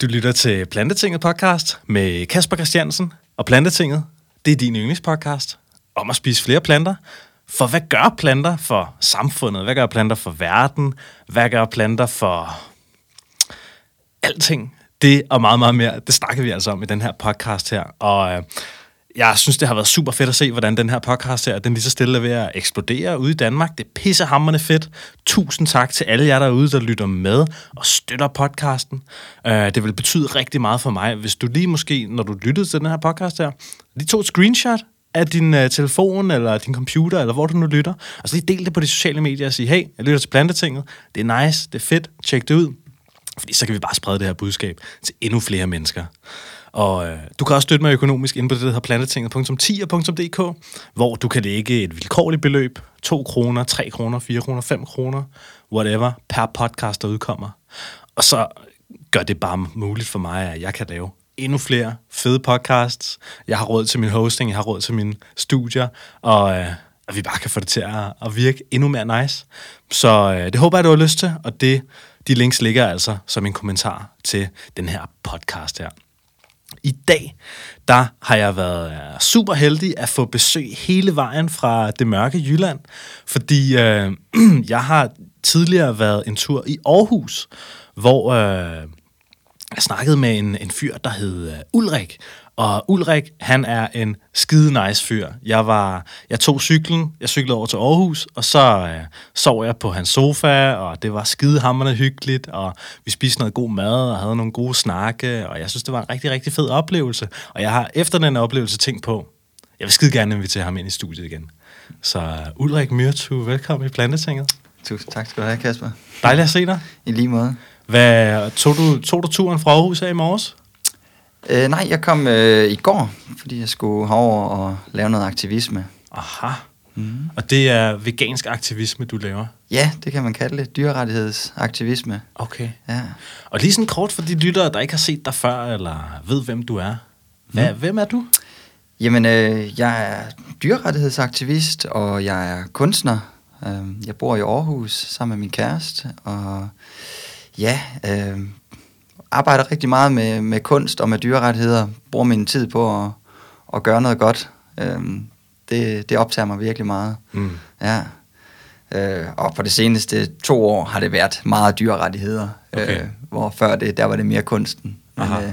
Du lytter til Plantetinget podcast med Kasper Christiansen, og Plantetinget, det er din yndlingspodcast om at spise flere planter. For hvad gør planter for samfundet? Hvad gør planter for verden? Hvad gør planter for alting? Det og meget, meget mere, det snakker vi altså om i den her podcast her. Og øh, jeg synes, det har været super fedt at se, hvordan den her podcast her, den lige så stille er ved at eksplodere ude i Danmark. Det er pissehammerende fedt. Tusind tak til alle jer derude, der lytter med og støtter podcasten. Uh, det vil betyde rigtig meget for mig, hvis du lige måske, når du lyttede til den her podcast her, lige tog et screenshot af din uh, telefon eller din computer, eller hvor du nu lytter, og så lige del det på de sociale medier og sige, hey, jeg lytter til Plantetinget. Det er nice, det er fedt, tjek det ud. Fordi så kan vi bare sprede det her budskab til endnu flere mennesker. Og øh, du kan også støtte mig økonomisk inde på det, der hedder planetinget.10.dk, hvor du kan lægge et vilkårligt beløb, 2 kroner, 3 kroner, 4 kroner, 5 kroner, whatever, per podcast, der udkommer. Og så gør det bare muligt for mig, at jeg kan lave endnu flere fede podcasts. Jeg har råd til min hosting, jeg har råd til mine studier, og øh, at vi bare kan få det til at, at virke endnu mere nice. Så øh, det håber jeg, du har lyst til, og det, de links ligger altså som en kommentar til den her podcast her. I dag, der har jeg været øh, super heldig at få besøg hele vejen fra det mørke Jylland, fordi øh, jeg har tidligere været en tur i Aarhus, hvor øh, jeg snakkede med en, en fyr, der hed øh, Ulrik, og Ulrik, han er en skide nice fyr. Jeg var, jeg tog cyklen, jeg cyklede over til Aarhus, og så øh, sov jeg på hans sofa, og det var skide hammerne hyggeligt, og vi spiste noget god mad, og havde nogle gode snakke, og jeg synes, det var en rigtig, rigtig fed oplevelse. Og jeg har efter den oplevelse tænkt på, jeg vil skide gerne invitere ham ind i studiet igen. Så uh, Ulrik Myrtu, velkommen i Plantetinget. Tusind tak skal du have, Kasper. Dejligt at se dig. I lige måde. Hvad, tog, du, tog du turen fra Aarhus af i morges? Øh, nej, jeg kom øh, i går, fordi jeg skulle herover og lave noget aktivisme. Aha. Mm. Og det er vegansk aktivisme, du laver? Ja, det kan man kalde det. Dyrerettighedsaktivisme. Okay. Ja. Og lige sådan kort for de lyttere, der ikke har set dig før, eller ved, hvem du er. Hvad, mm. Hvem er du? Jamen, øh, jeg er dyrerettighedsaktivist, og jeg er kunstner. Øh, jeg bor i Aarhus sammen med min kæreste, og ja, øh, arbejder rigtig meget med, med kunst og med dyrerettigheder. Bruger min tid på at, at gøre noget godt. Øhm, det, det optager mig virkelig meget. Mm. Ja. Øh, og på de seneste to år har det været meget dyrerettigheder. Okay. Øh, hvor før det, der var det mere kunsten. Men, øh,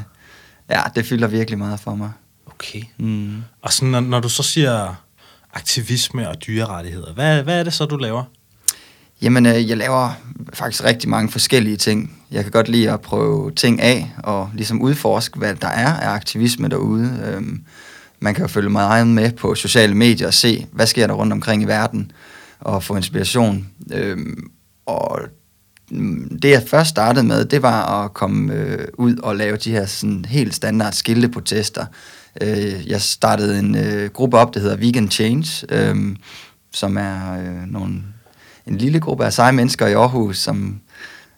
ja, det fylder virkelig meget for mig. Okay. Mm. Og sådan, når, når du så siger aktivisme og dyrerettigheder, hvad, hvad er det så, du laver? Jamen, øh, jeg laver faktisk rigtig mange forskellige ting. Jeg kan godt lide at prøve ting af, og ligesom udforske, hvad der er af aktivisme derude. Øhm, man kan jo følge meget med på sociale medier og se, hvad sker der rundt omkring i verden, og få inspiration. Øhm, og mm, det jeg først startede med, det var at komme øh, ud og lave de her sådan helt standard skilteprotester. Øh, jeg startede en øh, gruppe op, der hedder Vegan Change, øh, som er øh, nogle en lille gruppe af seje mennesker i Aarhus, som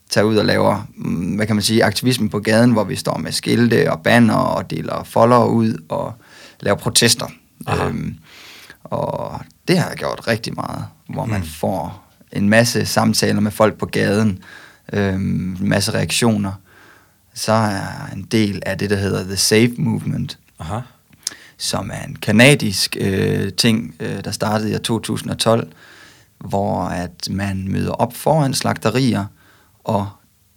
tager ud og laver, mm, hvad kan man sige, aktivisme på gaden, hvor vi står med skilte og banner og deler folder ud og laver protester. Øhm, og det har jeg gjort rigtig meget, hvor man mm. får en masse samtaler med folk på gaden, øhm, en masse reaktioner. Så er en del af det, der hedder The Safe Movement, Aha. som er en kanadisk øh, ting, øh, der startede i 2012, hvor at man møder op foran slagterier og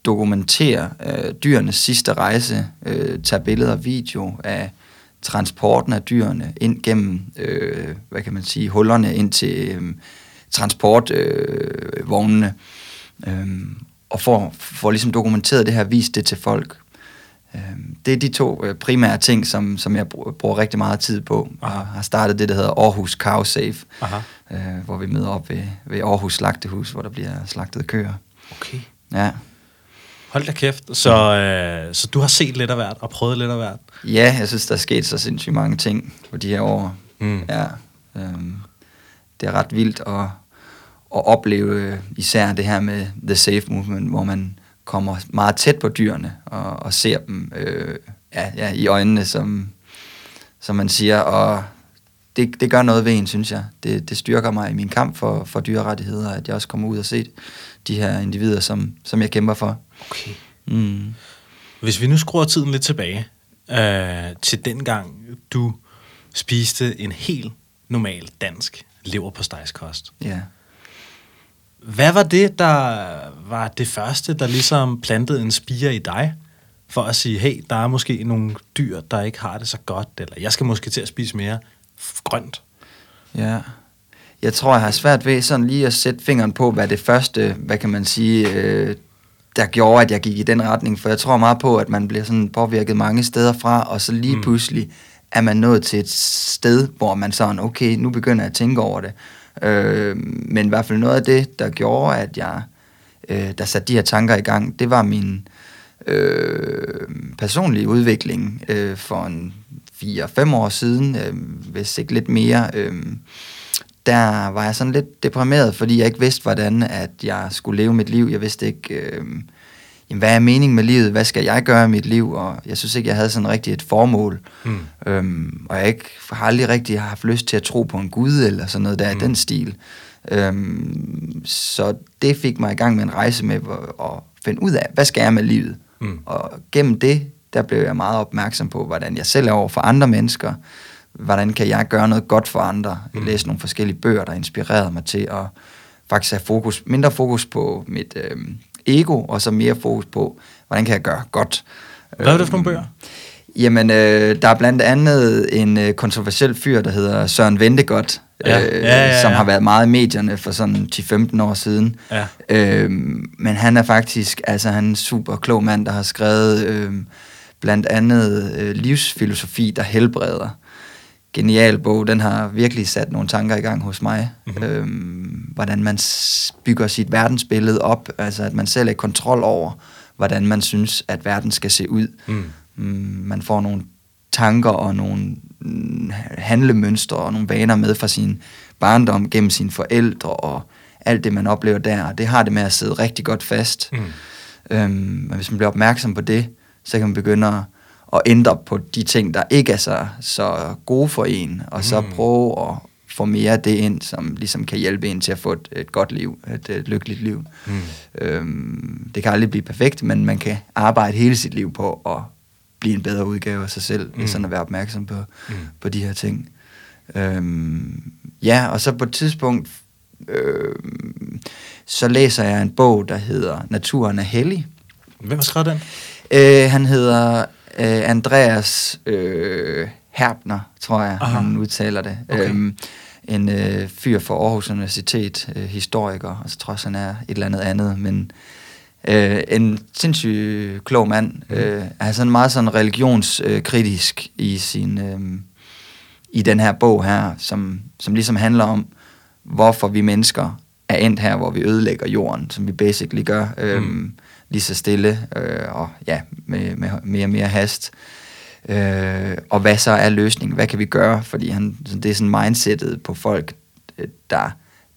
dokumenterer øh, dyrenes sidste rejse, øh, tager billeder og video af transporten af dyrene ind gennem, øh, hvad kan man sige, hullerne ind til øh, transportvognene, øh, øh, og får, får ligesom dokumenteret det her, vist det til folk. Øh, det er de to øh, primære ting, som, som jeg bruger rigtig meget tid på. Jeg har startet det, der hedder Aarhus Cow Safe, Aha. Øh, hvor vi møder op ved, ved Aarhus Slagtehus, hvor der bliver slagtet køer. Okay. Ja. Hold da kæft. Så, øh, så du har set lidt af hvert og prøvet lidt af hvert? Ja, jeg synes, der er sket så sindssygt mange ting på de her år. Mm. Ja, øh, det er ret vildt at, at opleve især det her med The Safe Movement, hvor man kommer meget tæt på dyrene og, og ser dem øh, ja, ja, i øjnene, som, som man siger, og det, det gør noget ved en, synes jeg. Det, det styrker mig i min kamp for, for dyrerettigheder, at jeg også kommer ud og se de her individer, som, som jeg kæmper for. Okay. Mm. Hvis vi nu skruer tiden lidt tilbage øh, til den gang, du spiste en helt normal dansk lever på stejskost. Ja. Hvad var det, der var det første, der ligesom plantede en spire i dig? For at sige, hey, der er måske nogle dyr, der ikke har det så godt, eller jeg skal måske til at spise mere grønt. Ja. Jeg tror, jeg har svært ved sådan lige at sætte fingeren på, hvad det første, hvad kan man sige, øh, der gjorde, at jeg gik i den retning. For jeg tror meget på, at man bliver sådan påvirket mange steder fra, og så lige Mm. pludselig er man nået til et sted, hvor man sådan, okay, nu begynder jeg at tænke over det. Øh, men i hvert fald noget af det, der gjorde, at jeg, øh, der satte de her tanker i gang, det var min øh, personlige udvikling øh, for en 4-5 år siden, øh, hvis ikke lidt mere. Øh, der var jeg sådan lidt deprimeret, fordi jeg ikke vidste, hvordan at jeg skulle leve mit liv. Jeg vidste ikke, øh, jamen, hvad er meningen med livet? Hvad skal jeg gøre i mit liv? Og jeg synes ikke, jeg havde sådan rigtig et formål. Mm. Øhm, og jeg ikke, har aldrig rigtig haft lyst til at tro på en gud eller sådan noget der mm. I den stil. Øhm, så det fik mig i gang med en rejse med at, at finde ud af, hvad skal jeg med livet? Mm. Og gennem det, der blev jeg meget opmærksom på, hvordan jeg selv er over for andre mennesker. Hvordan kan jeg gøre noget godt for andre? Jeg Mm. læste nogle forskellige bøger, der inspirerede mig til at faktisk have fokus, mindre fokus på mit øhm, ego, og så mere fokus på, hvordan kan jeg gøre godt. Hvad var det for nogle Øhm, bøger? Jamen, øh, der er blandt andet en øh, kontroversiel fyr, der hedder Søren Ventegodt, Ja. øh, Ja, ja, ja. som har været meget i medierne for sådan 10-15 år siden. Ja. Øh, men han er faktisk, altså han er en super klog mand, der har skrevet øh, blandt andet øh, livsfilosofi, der helbreder. Genial bog, den har virkelig sat nogle tanker i gang hos mig. Mhm. Mm-hmm. Øh, hvordan man bygger sit verdensbillede op, altså at man selv er kontrol over, hvordan man synes, at verden skal se ud. Mm. Mm, man får nogle tanker og nogle mm, handlemønstre og nogle vaner med fra sin barndom gennem sine forældre og alt det, man oplever der. Det har det med at sidde rigtig godt fast. Mm. Øhm, men hvis man bliver opmærksom på det, så kan man begynde at, at ændre på de ting, der ikke er så, så gode for en, og så Mm. prøve at få mere af det ind, som ligesom kan hjælpe en til at få et, et godt liv, et, et lykkeligt liv. Mm. Øhm, det kan aldrig blive perfekt, men man kan arbejde hele sit liv på at blive en bedre udgave af sig selv, mm. Sådan at være opmærksom på, Mm. på de her ting. Øhm, ja, og så på et tidspunkt, øhm, så læser jeg en bog, der hedder Naturen er hellig. Hvem har skrevet den? Øh, han hedder øh, Andreas øh, Herbner, tror jeg, Aha. Han udtaler det. Okay. Øhm, en øh, fyr fra Aarhus Universitet, øh, historiker, og så tror jeg, han er et eller andet andet, men øh, en sindssygt klog mand. Mm. Øh, er sådan meget sådan religionskritisk i sin øh, i den her bog her, som, som ligesom handler om, hvorfor vi mennesker er endt her, hvor vi ødelægger jorden, som vi basically gør, øhm, Mm. Lige så stille, øh, og ja, med, med mere og mere hast. Øh, og hvad så er løsningen? Hvad kan vi gøre? Fordi han, det er sådan mindsetet på folk, øh, der,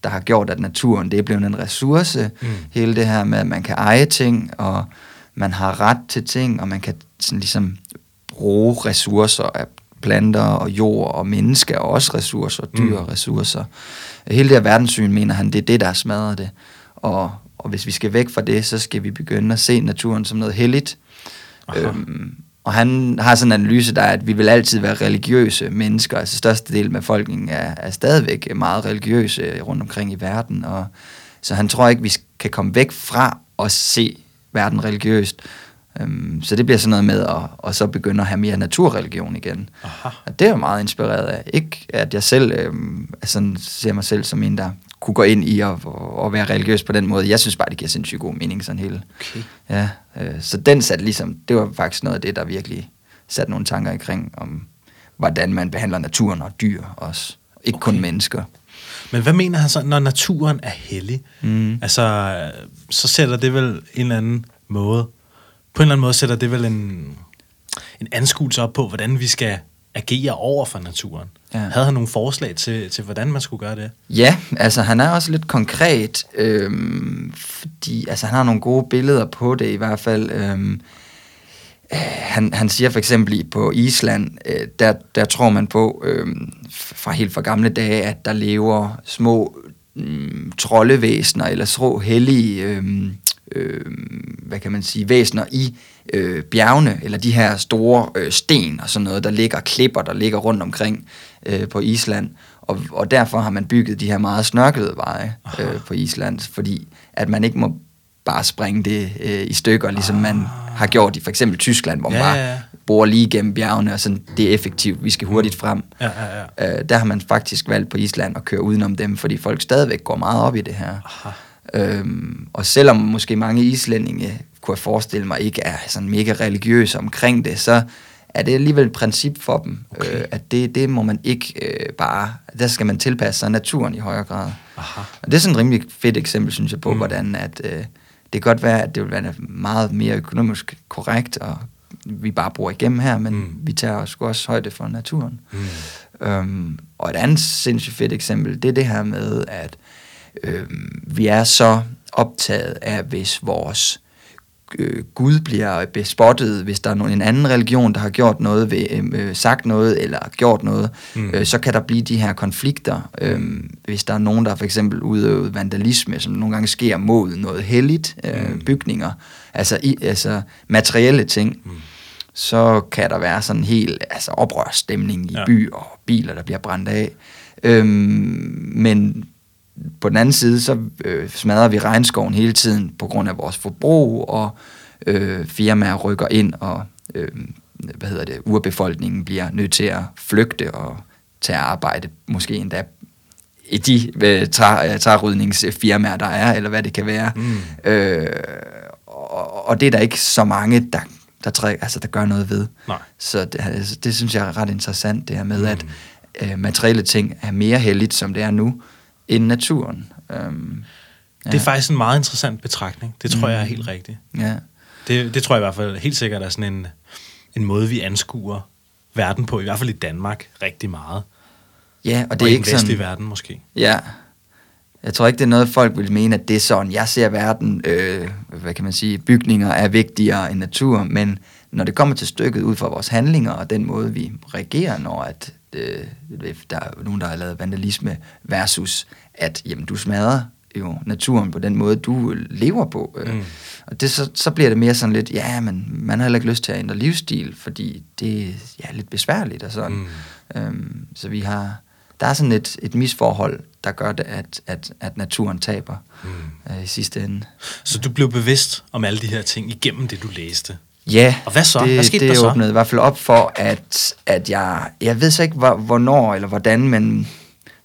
der har gjort, at naturen det er blevet en ressource. Mm. Hele det her med, at man kan eje ting, og man har ret til ting, og man kan sådan ligesom bruge ressourcer af planter og jord og mennesker, og også ressourcer, dyr Mm. og ressourcer. Hele det her verdenssyn, mener han, det er det, der har smadret det. Og, og hvis vi skal væk fra det, så skal vi begynde at se naturen som noget helligt. Aha. Øhm, og han har sådan en analyse, der er, at vi vil altid være religiøse mennesker. Altså størstedelen af befolkningen er, er stadigvæk meget religiøse rundt omkring i verden. Og, så han tror ikke, vi kan komme væk fra at se verden religiøst. Øhm, så det bliver sådan noget med at og så begynde at have mere naturreligion igen. Aha. Og det er jeg meget inspireret af. Ikke at jeg selv øhm, sådan ser mig selv som en, der kunne gå ind i at, at være religiøs på den måde. Jeg synes bare, det giver sindssygt god mening sådan hele. Okay. Ja, øh, så den satte ligesom, det var faktisk noget af det, der virkelig satte nogle tanker i kring om, hvordan man behandler naturen og dyr også. Ikke okay. kun mennesker. Men hvad mener han så, når naturen er hellig? Mm. Altså, så sætter det vel en eller anden måde, på en eller anden måde sætter det vel en, en anskuelse op på, hvordan vi skal agere over for naturen. Ja. Havde han nogle forslag til, til, hvordan man skulle gøre det? Ja, altså han er også lidt konkret, øhm, fordi altså, han har nogle gode billeder på det i hvert fald. Øhm, øh, han, han siger for eksempel i- på Island, øh, der, der tror man på, f- fra helt fra gamle dage, at der lever små øhm, troldevæsener eller små hellige øhm, øh, hvad kan man sige, væsener i øh, bjergene, eller de her store øh, sten og sådan noget, der ligger klipper, der ligger rundt omkring øh, på Island. Og, og derfor har man bygget de her meget snørklede veje øh, på Island, fordi at man ikke må bare springe det øh, i stykker, ligesom man har gjort i for eksempel Tyskland, hvor man Ja, bare ja, ja. borer lige gennem bjergene, og sådan, det er effektivt, vi skal hurtigt frem. Ja, ja, ja. Øh, der har man faktisk valgt på Island at køre udenom dem, fordi folk stadigvæk går meget op i det her. Aha. Øhm, og selvom måske mange islændinge, kunne jeg forestille mig, ikke er sådan mega religiøse omkring det, så er det alligevel et princip for dem, Okay. øh, at det, det må man ikke øh, bare, der skal man tilpasse sig naturen i højere grad. Aha. Og det er sådan et rimelig fedt eksempel, synes jeg, på, mm. hvordan at, øh, det kan godt være, at det vil være meget mere økonomisk korrekt, og vi bare bruger igennem her, men Mm. vi tager sgu også højde for naturen. Mm. Øhm, og et andet sindssygt fedt eksempel, det er det her med, at øhm, vi er så optaget af, hvis vores øh, Gud bliver bespottet, hvis der er nogen, en anden religion, der har gjort noget, ved, øh, sagt noget eller gjort noget, Mm. øh, så kan der blive de her konflikter. Øh, hvis der er nogen, der for eksempel udøvet vandalisme, som nogle gange sker mod noget helligt, øh, Mm. bygninger, altså, i, altså materielle ting, Mm. så kan der være sådan en helt altså oprørsstemning i Ja. ja. by og biler, der bliver brændt af. Øhm, men på den anden side, så øh, smadrer vi regnskoven hele tiden på grund af vores forbrug, og øh, firmaer rykker ind, og øh, hvad hedder det, urbefolkningen bliver nødt til at flygte og tage arbejde, måske endda i de øh, træ, øh, der er, eller hvad det kan være. Mm. Øh, og, og det er der ikke så mange, der, der, træ, altså, der gør noget ved. Nej. Så det, altså, det synes jeg er ret interessant, det her med, mm. at øh, materielle ting er mere heldigt, som det er nu, end naturen. Øhm, Det er faktisk en meget interessant betragtning. Det tror jeg er Mm. helt rigtigt. Ja. Det, det tror jeg i hvert fald helt sikkert er sådan en, en måde, vi anskuer verden på, i hvert fald i Danmark, rigtig meget. ja, og Og det er i den ikke sådan... verden måske. Ja. Jeg tror ikke, det er noget, folk vil mene, at det er sådan. Jeg ser verden, øh, hvad kan man sige, bygninger er vigtigere end natur, men når det kommer til stykket ud fra vores handlinger og den måde, vi reagerer, når at, øh, der er nogen, der har lavet vandalisme, versus at jamen, du smadrer jo naturen på den måde, du lever på. Øh. Mm. Og det, så, så bliver det mere sådan lidt, ja, men man har heller ikke lyst til at ændre livsstil, fordi det er ja, lidt besværligt og sådan. Mm. Øhm, så vi har, der er sådan et, et misforhold, der gør det, at, at, at naturen taber Mm. øh, i sidste ende. Så du blev bevidst om alle de her ting igennem det, du læste. Ja, Og hvad så? det, Hvad skete det der så? åbnede i hvert fald op for, at, at jeg, jeg ved så ikke, hvor, hvornår eller hvordan, men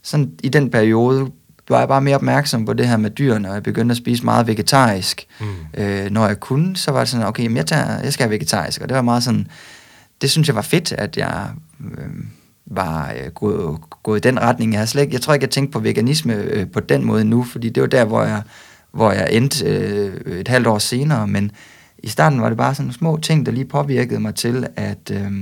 sådan i den periode var jeg bare mere opmærksom på det her med dyrene, og jeg begyndte at spise meget vegetarisk. Mm. Øh, når jeg kunne, så var det sådan, okay, jamen jeg, tager, jeg skal have vegetarisk, og det var meget sådan, det synes jeg var fedt, at jeg øh, var øh, gået, gået i den retning. Jeg, har slet ikke, jeg tror ikke, jeg tænkte på veganisme øh, på den måde nu, fordi det var der, hvor jeg, hvor jeg endte øh, et halvt år senere, men i starten var det bare sådan små ting, der lige påvirkede mig til, at, øh,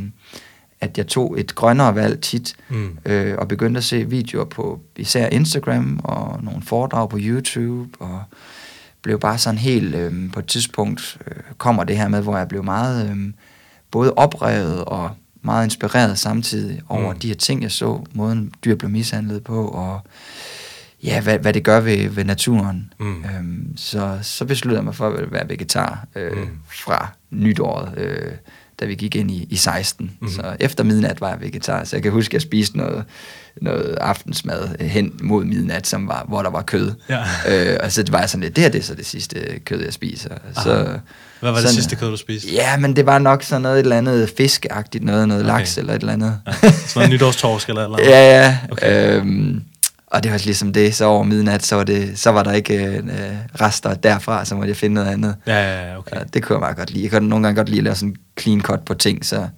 at jeg tog et grønnere valg tit, Mm. øh, og begyndte at se videoer på især Instagram og nogle foredrag på YouTube, og blev bare sådan helt, øh, på et tidspunkt øh, kommer det her med, hvor jeg blev meget øh, både oprevet og meget inspireret samtidig over Mm. de her ting, jeg så, måden dyr blev mishandlet på, og ja, hvad, hvad det gør ved, ved naturen. Mm. Øhm, så, så besluttede jeg mig for at være vegetar øh, Mm. fra nytåret, øh, da vi gik ind i, i 16. Mm. Mm. Så efter midnat var jeg vegetar, så jeg kan huske, at jeg spiste noget, noget aftensmad øh, hen mod midnat, som var, hvor der var kød. Ja. Øh, og så var jeg sådan lidt, det her det er så det sidste kød, jeg spiser. Så, Hvad var det sådan- sidste kød, du spiste? Ja, men det var nok sådan noget et eller andet fiskeagtigt noget, noget Okay. laks eller et eller andet. Ja. Sådan noget nytårstorsk eller eller andet? Ja, ja. Okay. Øhm, og det var ligesom det, så over midnat, så var, det, så var der ikke øh, rester derfra, så måtte jeg finde noget andet. Ja, ja, okay. Ja, det kunne jeg meget godt lide. Jeg kan nogle gange godt lide at lave sådan en clean cut på ting, så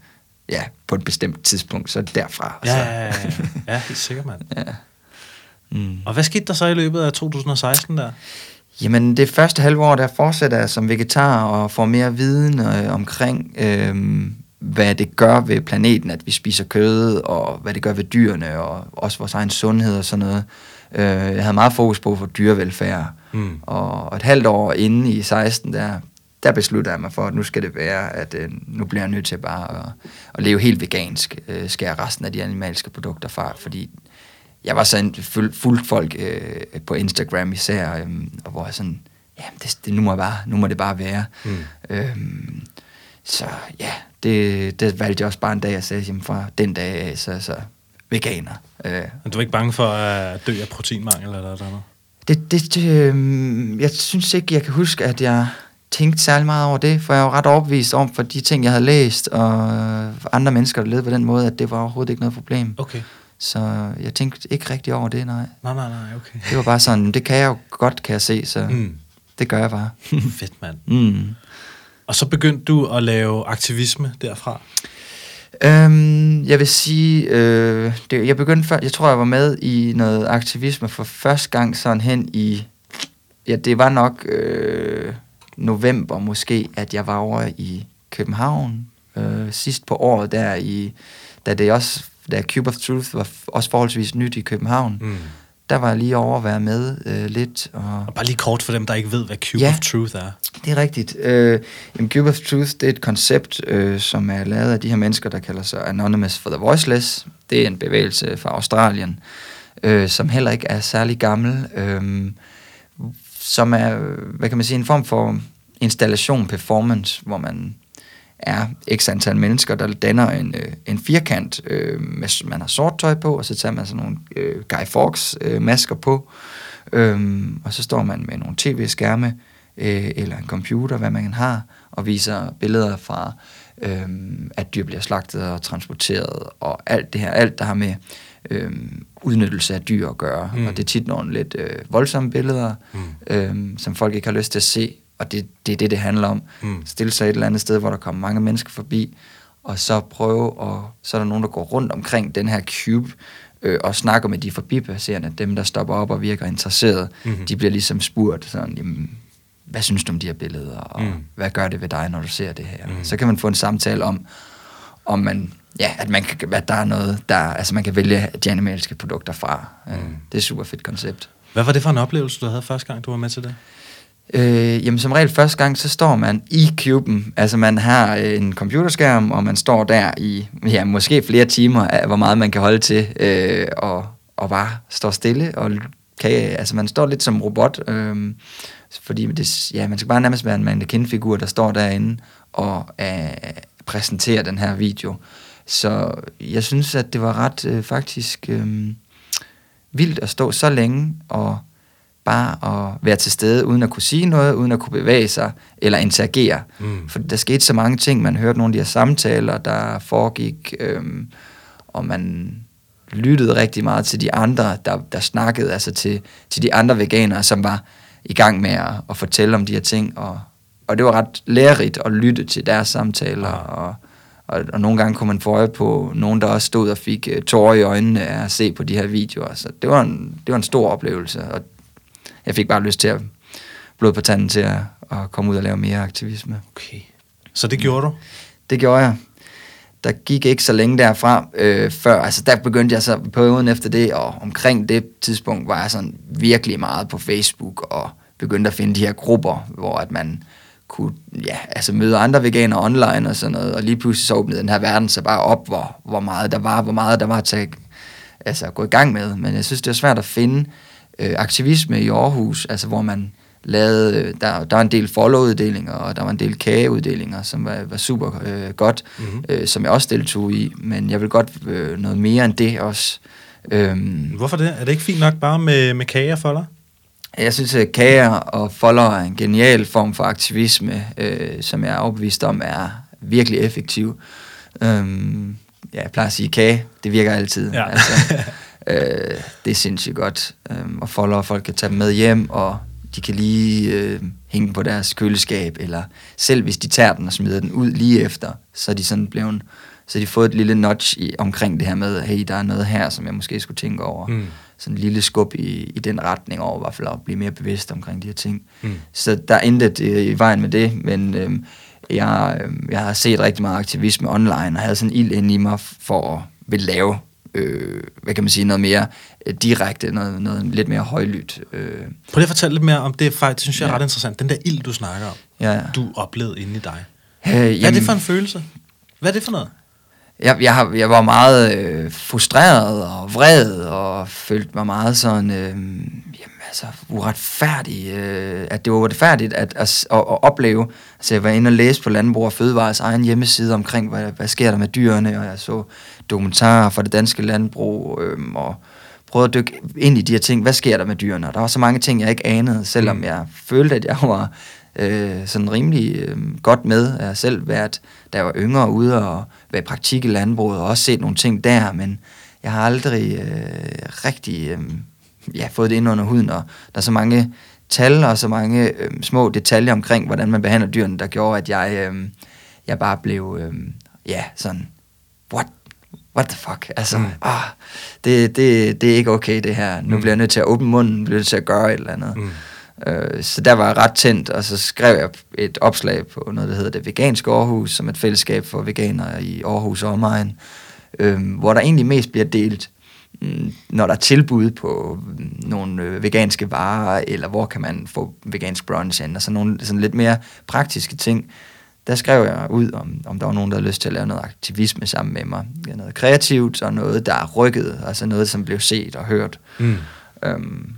ja, på et bestemt tidspunkt, så derfra. og Ja, så, ja, ja, ja. ja helt sikkert, mand. ja. Mm. Og hvad skete der så i løbet af 2016 der? Jamen, det første halve år, der fortsætter jeg som vegetar og får mere viden øh, omkring, øh, hvad det gør ved planeten, at vi spiser kød, og hvad det gør ved dyrene, og også vores egen sundhed og sådan noget. Øh, jeg havde meget fokus på for dyrevelfærd, Mm. og et halvt år inde i 16, der, der besluttede jeg mig for, at nu skal det være, at øh, nu bliver jeg nødt til bare at, at leve helt vegansk, øh, skære resten af de animalske produkter fra, fordi jeg var sådan fuld, fuldt folk øh, på Instagram især, øh, og hvor jeg sådan, jamen det, det, nu, må jeg bare, nu må det bare være. Mm. Øhm, så ja, det, det valgte jeg også bare en dag, jeg sagde, jamen fra den dag af, så, så veganer. Øh, du er ikke bange for at dø af proteinmangel eller noget det, det, det øh, jeg synes ikke, jeg kan huske, at jeg tænkte særlig meget over det, for jeg var ret overbevist om, for de ting, jeg havde læst, og andre mennesker, der levede på den måde, at det var overhovedet ikke noget problem. Okay. Så jeg tænkte ikke rigtig over det, nej. Nej, nej, nej, okay. Det var bare sådan, det kan jeg jo godt, kan jeg se, så. Mm. det gør jeg bare. Fedt, mand. mm. Og så begyndte du at lave aktivisme derfra? Øhm, jeg vil sige, øh, det, jeg begyndte før, jeg tror, jeg var med i noget aktivisme for første gang sådan hen i, ja, det var nok øh, november måske, at jeg var over i København øh, sidst på året der i, da det også, da Cube of Truth var også forholdsvis nyt i København, Mm. Der var jeg lige over at være med øh, lidt, og Og bare lige kort for dem, der ikke ved, hvad Cube Ja. of Truth er. Det er rigtigt. Øh, jamen, Cube of Truth, det er et koncept, øh, som er lavet af de her mennesker, der kalder sig Anonymous for the Voiceless. Det er en bevægelse fra Australien, øh, som heller ikke er særlig gammel, øh, som er, hvad kan man sige, en form for installation, performance, hvor man er x antal mennesker, der danner en, øh, en firkant, øh, med, man har sort tøj på, og så tager man sådan nogle øh, Guy Fawkes øh, masker på, øhm, og så står man med nogle tv-skærme, øh, eller en computer, hvad man har, og viser billeder fra, øh, at dyr bliver slagtet og transporteret, og alt det her, alt der har med øh, udnyttelse af dyr at gøre. Mm. Og det er tit nogle lidt øh, voldsomme billeder, mm. øh, som folk ikke har lyst til at se, og det, det er det, det handler om. Mm. Stille sig et eller andet sted, hvor der kommer mange mennesker forbi, og så prøve, og så er der nogen, der går rundt omkring den her cube, øh, og snakker med de forbipasserende, dem der stopper op og virker interesseret, Mhm. mm-hmm. de bliver ligesom spurgt sådan, jamen, hvad synes du om de her billeder, og Mm. hvad gør det ved dig, når du ser det her? Mm. Så kan man få en samtale om, om man, ja, at, man kan, at der er noget, der, altså man kan vælge de animalske produkter fra. Mm. Det er et super fedt koncept. Hvad var det for en oplevelse, du havde første gang, du var med til det? Øh, jamen som regel første gang, så står man i cuben. Altså man har øh, en computerskærm, og man står der i ja, måske flere timer af, hvor meget man kan holde til, øh, og, og bare står stille. Og kan, altså man står lidt som robot, øh, fordi det, ja, man skal bare nærmest være en mannequin-figur, der står derinde og øh, præsenterer den her video. Så jeg synes, at det var ret øh, faktisk øh, vildt at stå så længe og bare at være til stede, uden at kunne sige noget, uden at kunne bevæge sig eller interagere. Mm. For der skete så mange ting. Man hørte nogle af de her samtaler, der foregik, øhm, og man lyttede rigtig meget til de andre, der, der snakkede, altså til, til de andre veganere, som var i gang med at, at fortælle om de her ting. Og, og det var ret lærerigt at lytte til deres samtaler, Ja. og, og, og nogle gange kunne man få øje på nogen, der også stod og fik uh, tårer i øjnene af at se på de her videoer. Så det var en, det var en stor oplevelse, og jeg fik bare lyst til at blod på tanden til at, at komme ud og lave mere aktivisme. Okay. Så det gjorde du? Det gjorde jeg. Der gik ikke så længe derfra, øh, før, altså der begyndte jeg så perioden efter det, og omkring det tidspunkt var jeg sådan virkelig meget på Facebook, og begyndte at finde de her grupper, hvor at man kunne ja, altså møde andre veganere online og sådan noget, og lige pludselig så åbnede den her verden så bare op, hvor, hvor meget der var, hvor meget der var til at altså, gå i gang med. Men jeg synes, det er svært at finde øh, aktivisme i Aarhus, altså hvor man lavede, øh, der, der var en del followuddelinger, og der var en del kageuddelinger, som var, var super øh, godt, Mhm. mm-hmm. øh, som jeg også deltog i, men jeg vil godt øh, noget mere end det også. Øhm, Hvorfor det? Er det ikke fint nok bare med, med kager for dig? jeg synes, at kager og folder er en genial form for aktivisme, øh, som jeg er overbevist om er virkelig effektiv. Øhm, ja, jeg plejer at sige kage, det virker altid. Ja. Altså, øh, det er sindssygt godt. Øhm, og folder, og folk kan tage dem med hjem, og de kan lige øh, hænge på deres køleskab, eller selv hvis de tager den og smider den ud lige efter, så er de sådan blevet, så de fået et lille notch i, omkring det her med, hey, der er noget her, som jeg måske skulle tænke over. Mm. Sådan en lille skub i, i den retning over, i hvert fald at blive mere bevidst omkring de her ting. Mm. Så der er intet øh, i vejen med det, men øh, jeg, øh, jeg har set rigtig meget aktivisme online, og havde sådan ild ind i mig for at vil lave, øh, hvad kan man sige, noget mere øh, direkte, noget, noget lidt mere højlydt. Øh, Prøv lige at fortælle lidt mere om det, faktisk, det synes jeg er Ja. ret interessant. Den der ild, du snakker om, ja. du oplevede inde i dig. Øh, Hvad er jamen- det for en følelse? Hvad er det for noget? Jeg, jeg, har, jeg var meget øh, frustreret og vred og følte mig meget sådan, øh, jamen altså, uretfærdigt, øh, at det var uretfærdigt at, at, at, at opleve, altså jeg var inde og læse på Landbrug og Fødevares egen hjemmeside omkring, hvad, hvad sker der med dyrene, og jeg så dokumentarer fra det danske landbrug, øh, og prøvede at dykke ind i de her ting, hvad sker der med dyrene, og der var så mange ting, jeg ikke anede, selvom mm. jeg følte, at jeg var øh, sådan rimelig øh, godt med. Jeg har selv været, da jeg var yngre, ude og være i praktik i landbruget, og også set nogle ting der, men jeg har aldrig øh, rigtig øh, ja, fået det ind under huden, og der er så mange tal og så mange øh, små detaljer omkring, hvordan man behandler dyrene, der gjorde, at jeg, øh, jeg bare blev, øh, ja, sådan, what? What the fuck? Altså, mm. ah, det, det, det er ikke okay, det her. Nu mm. bliver jeg nødt til at åbne munden, bliver nødt til at gøre et eller andet. Mm. Øh, så der var jeg ret tændt, og så skrev jeg et opslag på noget, der hedder Det Veganske Aarhus, som et fællesskab for veganere i Aarhus og omegn, øh, hvor der egentlig mest bliver delt, mm, når der er tilbud på mm, nogle øh, veganske varer, eller hvor kan man få vegansk brunch ind, og sådan nogle sådan lidt mere praktiske ting. Der skrev jeg ud, om, om der var nogen, der havde lyst til at lave noget aktivisme sammen med mig. Noget kreativt, og noget, der er rykket, altså noget, som blev set og hørt. Mm. Øhm,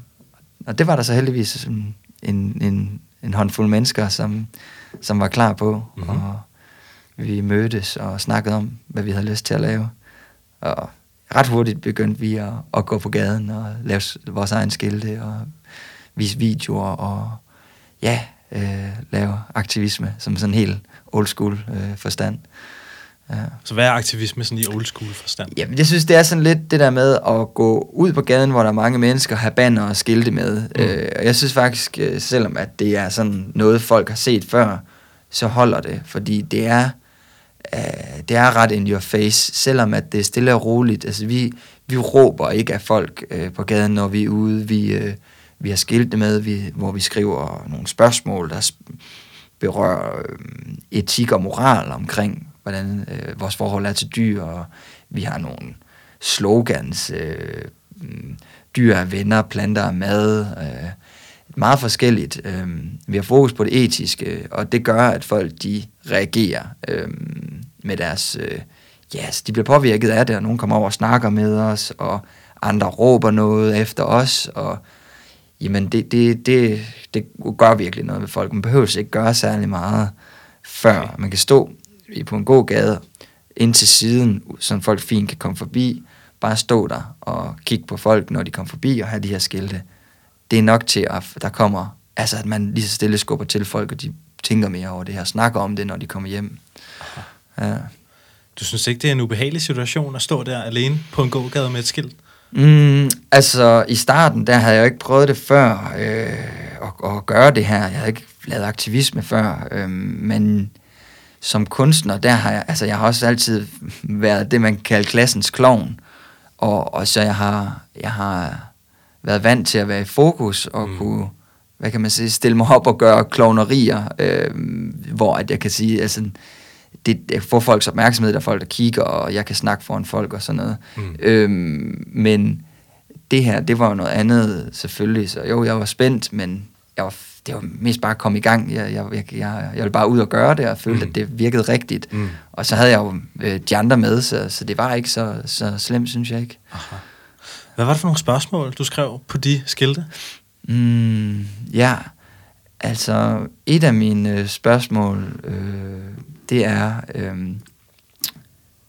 og det var der så heldigvis en, en, en, en håndfuld mennesker, som, som var klar på. Mm-hmm. Og vi mødtes og snakkede om, hvad vi havde lyst til at lave. Og ret hurtigt begyndte vi at, at gå på gaden og lave vores egen skilte og vise videoer og ja, øh, lave aktivisme som sådan helt old school øh, forstand. Ja. Så hvad er aktivisme sådan i old school forstand? Jamen, jeg synes, det er sådan lidt det der med at gå ud på gaden, hvor der er mange mennesker, have banner og skilte med. Mm. Øh, og jeg synes faktisk, øh, selvom at det er sådan noget, folk har set før, så holder det, fordi det er, øh, det er ret in your face, selvom at det er stille og roligt. Altså, vi, vi råber ikke af folk øh, på gaden, når vi er ude. Vi, øh, vi har skilte med, vi, hvor vi skriver nogle spørgsmål, der berører øh, etik og moral omkring hvordan øh, vores forhold er til dyr, og vi har nogle slogans, øh, mm, dyr er venner, planter er mad, øh, meget forskelligt. Øh, vi har fokus på det etiske, og det gør, at folk de reagerer øh, med deres... Øh, ja, yes, de bliver påvirket af det, og nogen kommer over og snakker med os, og andre råber noget efter os, og jamen det, det, det, det gør virkelig noget med folk. Man behøver ikke gøre særlig meget, før man kan stå på en god gade ind til siden, så folk fint kan komme forbi, bare stå der og kigge på folk, når de kommer forbi og have de her skilte. Det er nok til, at der kommer, altså at man lige så stille skubber til folk, og de tænker mere over det her, snakker om det, når de kommer hjem. Ja. Du synes ikke, det er en ubehagelig situation at stå der alene på en gågade med et skilt? Mm, altså, i starten, der havde jeg jo ikke prøvet det før, øh, at, at gøre det her. Jeg havde ikke lavet aktivisme før, øh, men som kunstner, der har jeg, altså jeg har også altid været det, man kalder klassens klovn. Og, og så jeg har, jeg har været vant til at være i fokus og mm. kunne, hvad kan man sige, stille mig op og gøre klovnerier, øh, hvor at jeg kan sige, altså, det, det får folks opmærksomhed, der er folk, der kigger, og jeg kan snakke foran folk og sådan noget. Mm. Øhm, men det her, det var jo noget andet selvfølgelig, så jo, jeg var spændt, men jeg var det var mest bare at komme i gang. Jeg, jeg, jeg, jeg, jeg ville bare ud og gøre det, og følte, mm. at det virkede rigtigt. Mm. Og så havde jeg jo øh, de andre med, så, så det var ikke så, så slemt, synes jeg ikke. Aha. Hvad var det for nogle spørgsmål, du skrev på de skilte? Mm, ja, altså et af mine øh, spørgsmål, øh, det er... Øh,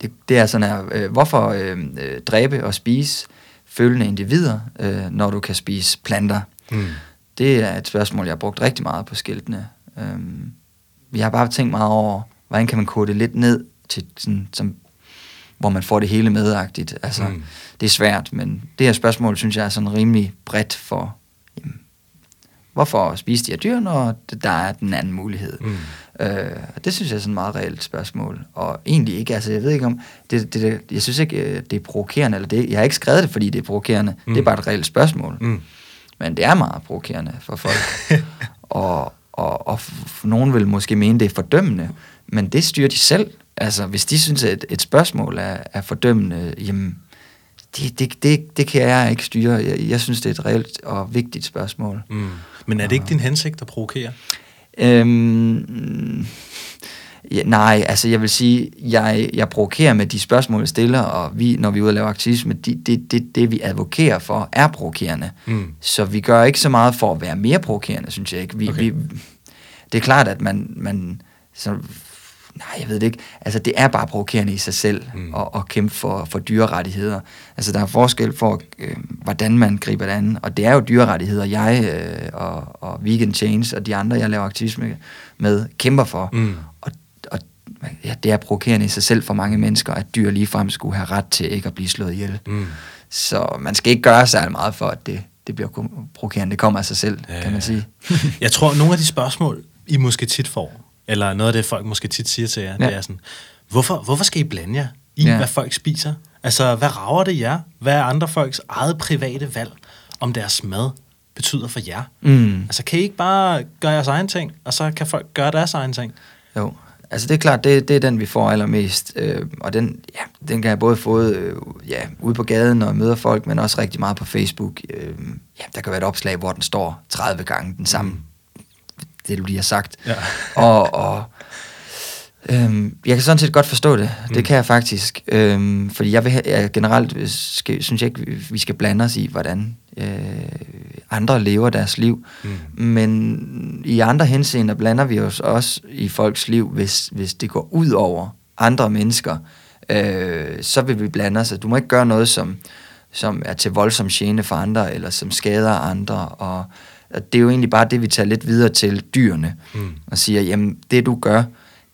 det, det er sådan her, øh, hvorfor øh, øh, dræbe og spise følende individer, øh, når du kan spise planter? Mm. Det er et spørgsmål, jeg har brugt rigtig meget på skiltene. Øhm, jeg har bare tænkt meget over, hvordan kan man kode det lidt ned til sådan, som, hvor man får det hele medagtigt. Altså, mm. det er svært, men det her spørgsmål, synes jeg er sådan rimelig bredt for, jamen, hvorfor spise de her dyr, når der er den anden mulighed? Mm. Øh, det synes jeg er sådan et meget reelt spørgsmål. Og egentlig ikke, altså jeg ved ikke om, det, det, det, jeg synes ikke, øh, det er provokerende, eller det, jeg har ikke skrevet det, fordi det er provokerende. Mm. Det er bare et reelt spørgsmål. Mm. Men det er meget provokerende for folk. og, og, og nogen vil måske mene, det er fordømmende, men det styrer de selv. Altså, hvis de synes, at et spørgsmål er, er fordømmende, jamen, det, det, det, det kan jeg ikke styre. Jeg, jeg synes, det er et reelt og vigtigt spørgsmål. Mm. Men er det ikke din hensigt at provokere? Øhm, Ja, nej, altså jeg vil sige, jeg, jeg provokerer med de spørgsmål, jeg stiller, og vi, når vi er ude og lave aktivisme, det, det, det, det vi advokerer for, er provokerende. Mm. Så vi gør ikke så meget for at være mere provokerende, synes jeg ikke. Vi, Okay. vi, det er klart, at man, man så, nej, jeg ved det ikke. Altså, det er bare provokerende i sig selv Mm. at, at kæmpe for, for dyrerettigheder. Altså, der er forskel for, øh, hvordan man griber det an. Og det er jo dyrerettigheder, jeg øh, og, og Vegan Change og de andre, jeg laver aktivisme med, kæmper for. Mm. Og, og ja, det er provokerende i sig selv for mange mennesker, at dyr ligefrem skulle have ret til ikke at blive slået ihjel. Mm. Så man skal ikke gøre særlig meget for, at det, det bliver provokerende. Det kommer af sig selv, Ja, kan man sige. Jeg tror, nogle af de spørgsmål, I måske tit får, eller noget af det, folk måske tit siger til jer, ja. Det er sådan, hvorfor, hvorfor skal I blande jer i, ja. Hvad folk spiser? Altså, hvad rager det jer? Hvad er andre folks eget private valg, om deres mad betyder for jer? Mm. Altså, kan I ikke bare gøre jeres egen ting, og så kan folk gøre deres egen ting? Jo, altså det er klart, det, det er den, vi får allermest. Øh, og den, ja, den kan jeg både få øh, ja, ude på gaden, når jeg møder folk, men også rigtig meget på Facebook. Øh, ja, der kan være et opslag, hvor den står 30 gange den samme, det du lige har sagt. Ja. Og, og øhm, jeg kan sådan set godt forstå det. Det Mm. kan jeg faktisk. Øhm, fordi jeg, vil, jeg generelt skal, synes jeg ikke, vi skal blande os i, hvordan øh, andre lever deres liv. Mm. Men i andre henseender blander vi os også i folks liv, hvis, hvis det går ud over andre mennesker. Øh, så vil vi blande os. Du må ikke gøre noget, som, som er til voldsom gene for andre, eller som skader andre. Og, og det er jo egentlig bare det, vi tager lidt videre til dyrene. Mm. Og siger, jamen det du gør,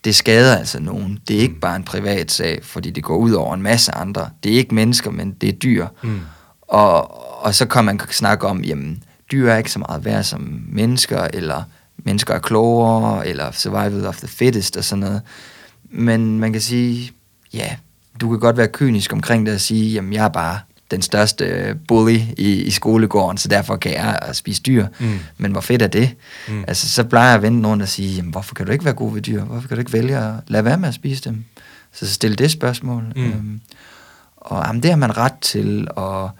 det skader altså nogen. Det er ikke bare en privat sag, fordi det går ud over en masse andre. Det er ikke mennesker, men det er dyr. Mm. Og, og så kan man snakke om, jamen, dyr er ikke så meget værd som mennesker, eller mennesker er klogere, eller survival of the fittest og sådan noget. Men man kan sige, ja, du kan godt være kynisk omkring det og sige, jamen, jeg er bare den største øh, bully i, i skolegården, så derfor kan jeg spise dyr. Mm. Men hvor fedt er det? Mm. Altså, så plejer jeg at vente nogen og sige, jamen, hvorfor kan du ikke være god ved dyr? Hvorfor kan du ikke vælge at lade være med at spise dem? Så stille det spørgsmål. Mm. Øhm, og jamen, det har man ret til, og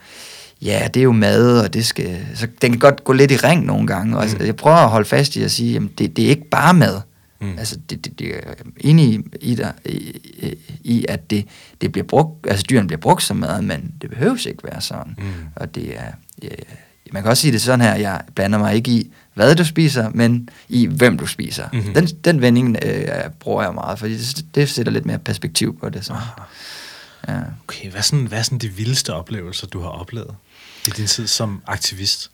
ja, det er jo mad, og det skal... Så den kan godt gå lidt i ring nogle gange, og Mm. mm. jeg prøver at holde fast i at sige, jamen, det, det er ikke bare mad. Mm. Mm. Altså, det, det, det er enig i, dig, i, i, at det, det bliver brugt, altså dyrene bliver brugt som mad, men det behøves ikke være sådan. Mm. Og det er, ja, man kan også sige det sådan her, jeg blander mig ikke i, hvad du spiser, men i hvem du spiser. Mhm. Mm-hmm. Den, den vending øh, bruger jeg meget, fordi det, det sætter lidt mere perspektiv på det. Så. Ja. Okay, hvad er, sådan, hvad er sådan de vildeste oplevelser, du har oplevet i din tid som aktivist?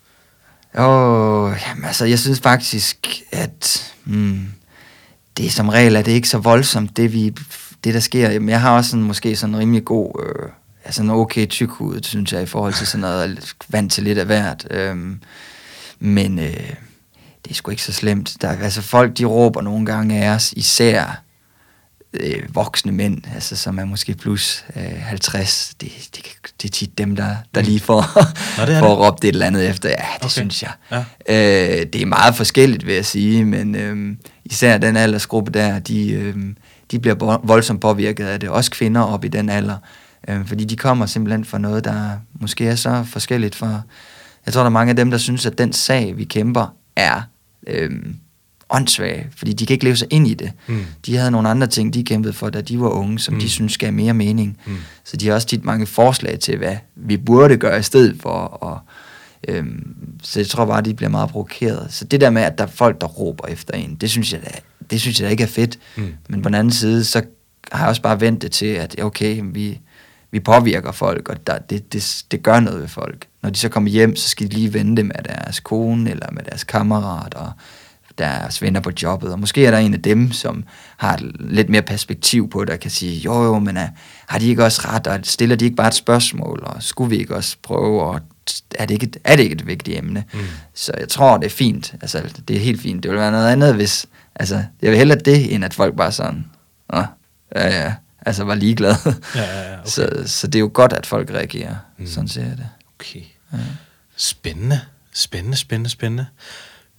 Og jamen, altså, jeg synes faktisk, at hmm, det er som regel, at det ikke så voldsomt, det, vi, det der sker. Jamen, jeg har også sådan, måske sådan en rimelig god, øh, altså en okay tyk hud, synes jeg, i forhold til sådan noget, vant til lidt af hvert. Øhm, men øh, det er sgu ikke så slemt. Der, altså, folk, de råber nogle gange af os, især øh, voksne mænd, altså som er måske plus øh, 50, det, det, det er tit dem, der, der lige får, Nå, det får det. råbt et eller andet efter. Ja, det Okay. synes jeg. Ja. Øh, det er meget forskelligt, vil jeg sige, men øh, især den aldersgruppe der, de, øh, de bliver vo- voldsomt påvirket af det. Også kvinder op i den alder. Øh, fordi de kommer simpelthen fra noget, der måske er så forskelligt fra... Jeg tror, der er mange af dem, der synes, at den sag, vi kæmper, er øh, åndssvage, fordi de kan ikke leve sig ind i det. Mm. De havde nogle andre ting, de kæmpede for, da de var unge, som Mm. de synes gav mere mening. Mm. Så de har også tit mange forslag til, hvad vi burde gøre i stedet for. Og, øhm, så jeg tror bare, de bliver meget provokeret. Så det der med, at der er folk, der råber efter en, det synes jeg da, det synes jeg da ikke er fedt. Mm. Men på den anden side, så har jeg også bare ventet det til, at okay, vi, vi påvirker folk, og der, det, det, det gør noget ved folk. Når de så kommer hjem, så skal de lige vente med deres kone, eller med deres kammerat, og deres venner på jobbet. Og måske er der en af dem, som har lidt mere perspektiv på det, og kan sige, jo jo, men uh, har de ikke også ret, og stiller de ikke bare et spørgsmål, og skulle vi ikke også prøve, og er det ikke et, er det ikke et vigtigt emne? Mm. Så jeg tror, det er fint. Altså, det er helt fint. Det vil være noget andet, hvis... Altså, jeg vil hellere det, end at folk bare sådan... Nå, ja, ja, altså var ligeglade. Ja, ja, ja, okay. så, så det er jo godt, at folk reagerer. Mm. Sådan ser jeg det. Okay. Ja. Spændende. Spændende, spændende, spændende.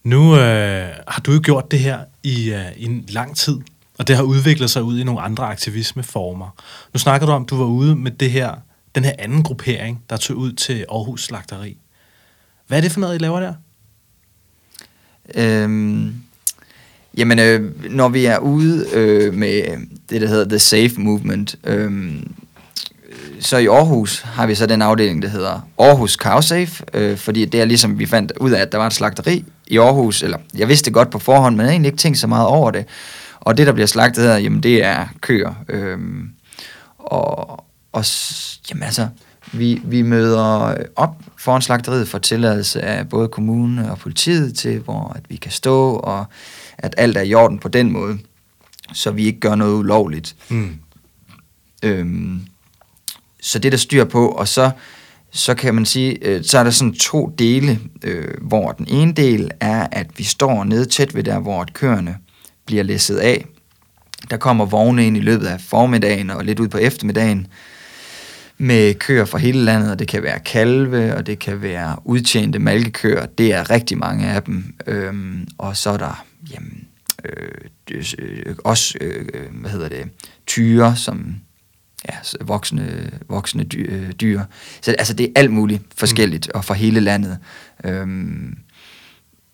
Nu øh, har du jo gjort det her i, øh, i en lang tid, og det har udviklet sig ud i nogle andre aktivismeformer. Nu snakker du om, at du var ude med det her, den her anden gruppering, der tog ud til Aarhus Slagteri. Hvad er det for noget, I laver der? Øhm, Jamen, øh, når vi er ude øh, med det, der hedder The Safe Movement, øh, så i Aarhus har vi så den afdeling, der hedder Aarhus Cow Safe, øh, fordi det er ligesom, vi fandt ud af, at der var et slagteri i Aarhus, eller jeg vidste det godt på forhånd, men jeg havde egentlig ikke tænkt så meget over det. Og det, der bliver slagtet her, jamen det er køer. Øh, og, og jamen altså, vi, vi møder op foran slagteriet for tilladelse af både kommune og politiet til, hvor at vi kan stå, og at alt er i orden på den måde, så vi ikke gør noget ulovligt. Mm. Øhm, så det der styr på, og så, så kan man sige, øh, så er der sådan to dele, øh, hvor den ene del er, at vi står nede tæt ved der, hvor køerne bliver læsset af. Der kommer vogne ind i løbet af formiddagen og lidt ud på eftermiddagen med køer fra hele landet, og det kan være kalve, og det kan være udtjente malkekøer. Det er rigtig mange af dem. Øhm, og så er der jamen, øh, øh, også, øh, øh, hvad hedder det, tyre, som ja, voksne, voksne dyr, øh, dyr. Så altså, det er alt muligt forskelligt, mm. og fra hele landet. Øhm,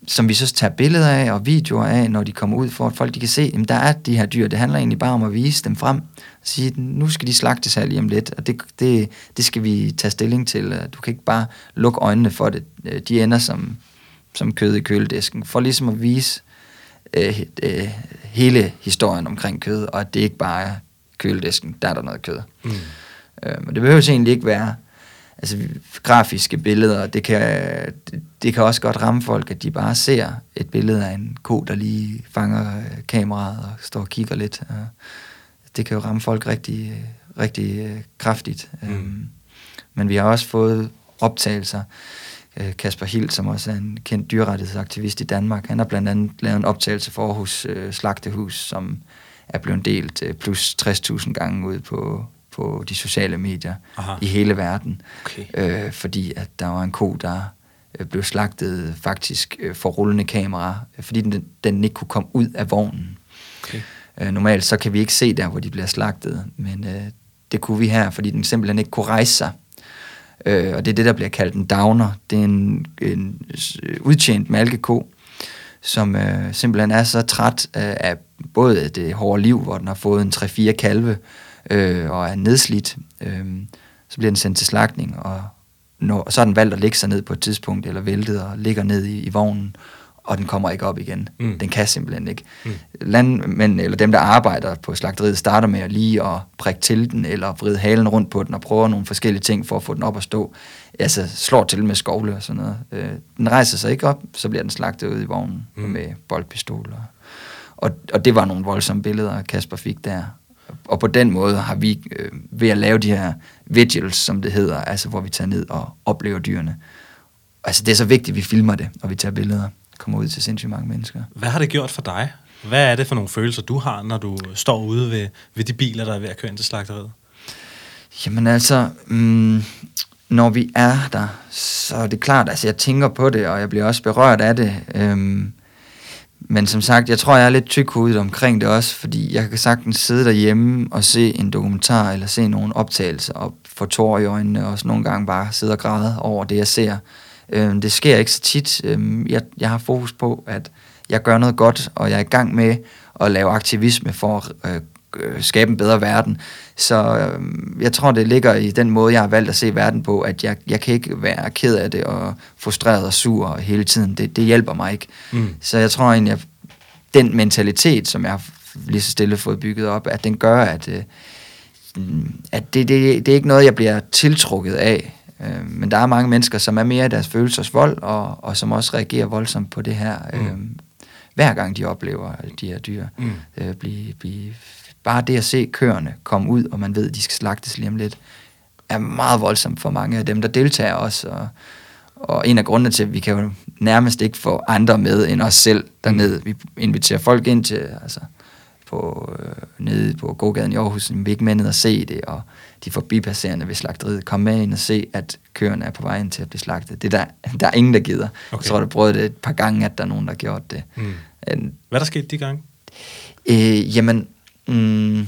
som vi så tager billeder af og videoer af, når de kommer ud, for at folk de kan se, at der er de her dyr. Det handler egentlig bare om at vise dem frem. Og sige, nu skal de slagtes her lige om lidt, og det, det, det skal vi tage stilling til. Du kan ikke bare lukke øjnene for det. De ender som, som kød i køledisken. For ligesom at vise øh, øh, hele historien omkring kød, og at det ikke bare køledisken, der er der noget kød. Mm. Øh, men det behøver egentlig ikke være altså, grafiske billeder. Det kan, det, det kan også godt ramme folk, at de bare ser et billede af en ko, der lige fanger øh, kameraet og står og kigger lidt. Det kan jo ramme folk rigtig, rigtig øh, kraftigt. Mm. Men vi har også fået optagelser. Øh, Kasper Hild, som også er en kendt dyrrettighedsaktivist i Danmark, han har blandt andet lavet en optagelse for Aarhus Slagtehus, som er blevet delt plus 60.000 gange ud på, på de sociale medier Aha. i hele verden. Okay. Øh, fordi at der var en ko, der øh, blev slagtet faktisk øh, for rullende kamera, fordi den, den ikke kunne komme ud af vognen. Okay. Øh, normalt så kan vi ikke se der, hvor de bliver slagtet, men øh, det kunne vi her, fordi den simpelthen ikke kunne rejse sig. Øh, og det er det, der bliver kaldt en downer. Det er en, en udtjent malkeko, som øh, simpelthen er så træt øh, af både det hårde liv, hvor den har fået en 3-4 kalve, øh, og er nedslidt, øh, så bliver den sendt til slagtning, og når, så har den valgt at lægge sig ned på et tidspunkt, eller væltet og ligger ned i, i vognen, og den kommer ikke op igen. Mm. Den kan simpelthen ikke. Mm. Landmænd, eller dem, der arbejder på slagteriet, starter med at lige at prikke til den, eller vride halen rundt på den, og prøver nogle forskellige ting for at få den op at stå. Altså slår til med skovle og sådan noget. Øh, den rejser sig ikke op, så bliver den slagtet ud i vognen mm. med boldpistoler. Og, og det var nogle voldsomme billeder, Kasper fik der og på den måde har vi, øh, ved at lave de her vigils, som det hedder, altså hvor vi tager ned og oplever dyrene. Altså det er så vigtigt, at vi filmer det, og vi tager billeder, kommer ud til sindssygt mange mennesker. Hvad har det gjort for dig? Hvad er det for nogle følelser, du har, når du står ude ved, ved de biler, der er ved at køre ind til slagteriet? Jamen altså, mm, når vi er der, så er det klart, altså jeg tænker på det, og jeg bliver også berørt af det. Øhm, men som sagt, jeg tror, jeg er lidt tykhudet omkring det også, fordi jeg kan sagtens sidde derhjemme og se en dokumentar, eller se nogle optagelser, og få tårer i øjnene, og også nogle gange bare sidde og græde over det, jeg ser. Øhm, det sker ikke så tit. Øhm, jeg, jeg har fokus på, at jeg gør noget godt, og jeg er i gang med at lave aktivisme for at øh, skabe en bedre verden. Så øh, jeg tror, det ligger i den måde, jeg har valgt at se verden på, at jeg, jeg kan ikke være ked af det og frustreret og sur hele tiden. Det, det hjælper mig ikke. Mm. Så jeg tror egentlig, at den mentalitet, som jeg har lige så stille fået bygget op, at den gør, at, øh, at det, det, det er ikke noget, jeg bliver tiltrukket af. Øh, men der er mange mennesker, som er mere i deres følelsesvold, og, og som også reagerer voldsomt på det her, mm. øh, hver gang de oplever de her dyr mm. øh, blive, blive bare det at se køerne komme ud, og man ved, at de skal slagtes lige om lidt, er meget voldsomt for mange af dem, der deltager også. Og, og en af grundene til, at vi kan jo nærmest ikke få andre med end os selv dernede. Vi inviterer folk ind til, altså, på, øh, nede på gågaden i Aarhus, vi er ikke med ned og se det, og de forbipasserende ved slagteriet, kom med ind og se, at køerne er på vej ind til at blive slagtet. Det der, der er ingen, der gider. Okay. Jeg tror, der prøvede det et par gange, at der er nogen, der gjort det. Mm. En, Hvad der skete de gange? Øh, jamen, Mm,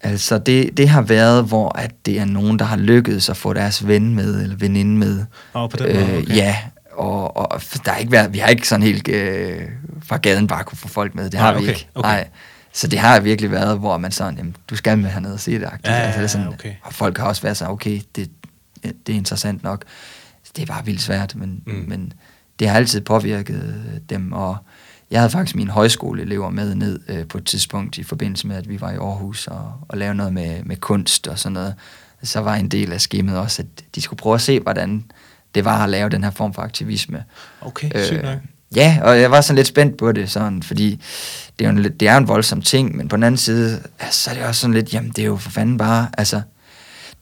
altså, det, det har været, hvor at det er nogen, der har lykkedes at få deres ven med, eller veninde med. Oh, på den måde, øh, okay. Ja, og, og der har ikke været, vi har ikke sådan helt øh, fra gaden bare kunne få folk med. Det Nej, har vi okay, ikke. okay. Nej. Så det har virkelig været, hvor man sådan, jamen, du skal med hernede og se det. Ja, altså, det er sådan, okay. Og folk har også været så, okay, det, det er interessant nok. Det er bare vildt svært, men, mm. men det har altid påvirket dem, og jeg havde faktisk mine højskoleelever med ned øh, på et tidspunkt i forbindelse med, at vi var i Aarhus og, og lavede noget med, med kunst og sådan noget. Så var en del af skemaet også, at de skulle prøve at se, hvordan det var at lave den her form for aktivisme. Okay, sygt nok. ja, og jeg var sådan lidt spændt på det, sådan, fordi det er, jo en, lidt- det er en voldsom ting, men på den anden side, altså, så er det også sådan lidt, jamen det er jo for fanden bare, altså,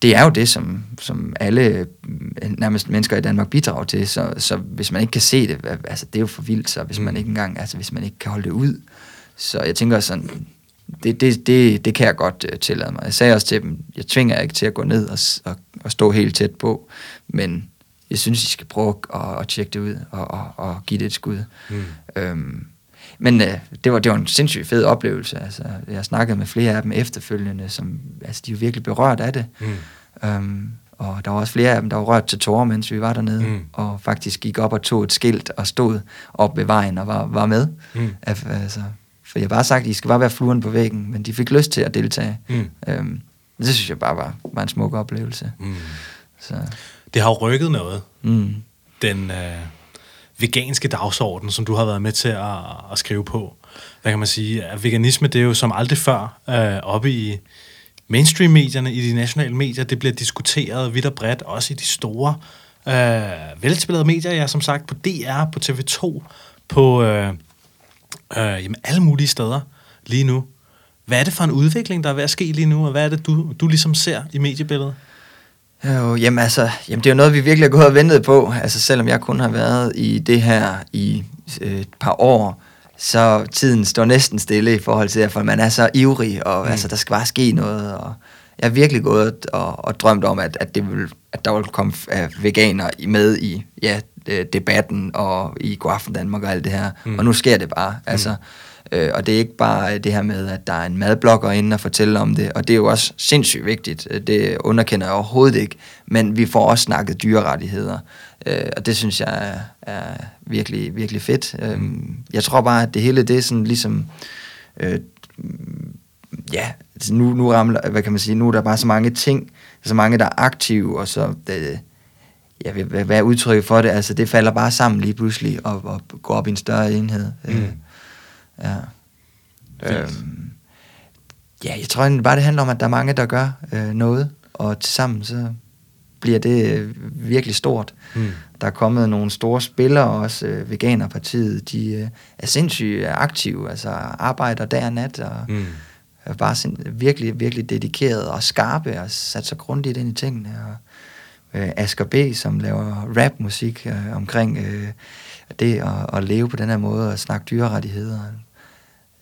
det er jo det, som, som alle øh, nærmest mennesker i Danmark bidrager til, så, så hvis man ikke kan se det, altså det er jo for vildt, så hvis Mm. man ikke engang, altså hvis man ikke kan holde det ud, så jeg tænker sådan, det, det, det, det kan jeg godt uh, tillade mig. Jeg sagde også til dem, jeg tvinger jer ikke til at gå ned og, og, og stå helt tæt på, men jeg synes, I skal prøve at, at tjekke det ud og, og, og give det et skud. Mm. Øhm, men øh, det, var, det var en sindssygt fed oplevelse. Altså, jeg snakkede med flere af dem efterfølgende, som altså, de er virkelig berørt af det. Mm. Øhm, og der var også flere af dem, der var rørt til tårer, mens vi var dernede, Mm. og faktisk gik op og tog et skilt og stod op ved vejen og var, var med. Mm. Altså, for jeg har bare sagt, at I skal bare være fluen på væggen, men de fik lyst til at deltage. Mm. Øhm, det synes jeg bare var, var en smuk oplevelse. Mm. Så, Det har jo rykket noget, mm. den øh, veganske dagsorden, som du har været med til at, at skrive på. Hvad kan man sige? At veganisme, det er jo som aldrig før øh, oppe i mainstream-medierne, i de nationale medier. Det bliver diskuteret vidt og bredt, også i de store, øh, velspillede medier, ja, som sagt, på DR, på TV2, på øh, øh, jamen, alle mulige steder lige nu. Hvad er det for en udvikling, der er ved at ske lige nu, og hvad er det, du, du ligesom ser i mediebilledet? Jo, jamen altså, jamen det er jo noget, vi virkelig har gået og ventet på. Altså selvom jeg kun har været i det her i øh, et par år, så tiden står næsten stille i forhold til, at man er så ivrig, og Mm. mm. altså, der skal bare ske noget. Og jeg har virkelig gået og, og drømt om, at, at, det vil, at der vil komme uh, veganer med i ja, øh, debatten og i Godaften Danmark og alt det her. Mm. Mm. Og nu sker det bare. Altså, Øh, og det er ikke bare øh, det her med, at der er en madblogger inde og fortæller om det, og det er jo også sindssygt vigtigt. Øh, det underkender jeg overhovedet ikke, men vi får også snakket dyrerettigheder, øh, og det synes jeg er, er virkelig, virkelig fedt. Mm. Jeg tror bare, at det hele det er sådan ligesom... Øh, ja, nu, nu ramler, hvad kan man sige, nu er der bare så mange ting, så mange, der er aktive, og så, det, ja, ved, hvad- hvad er udtrykket for det? Altså, det falder bare sammen lige pludselig, og, og går op i en større enhed. Mm. Ja. Øhm, ja, jeg tror egentlig bare, det handler om, at der er mange, der gør øh, noget, og tilsammen så bliver det øh, virkelig stort. Mm. Der er kommet nogle store spillere også, øh, Veganerpartiet, de øh, er sindssygt aktive, altså arbejder dag og nat, og Mm. er bare sind, virkelig, virkelig dedikeret og skarpe, og sat sig grundigt ind i tingene. Og, øh, Asger B., som laver rapmusik øh, omkring øh, det at, at leve på den her måde og snakke dyrerettigheder.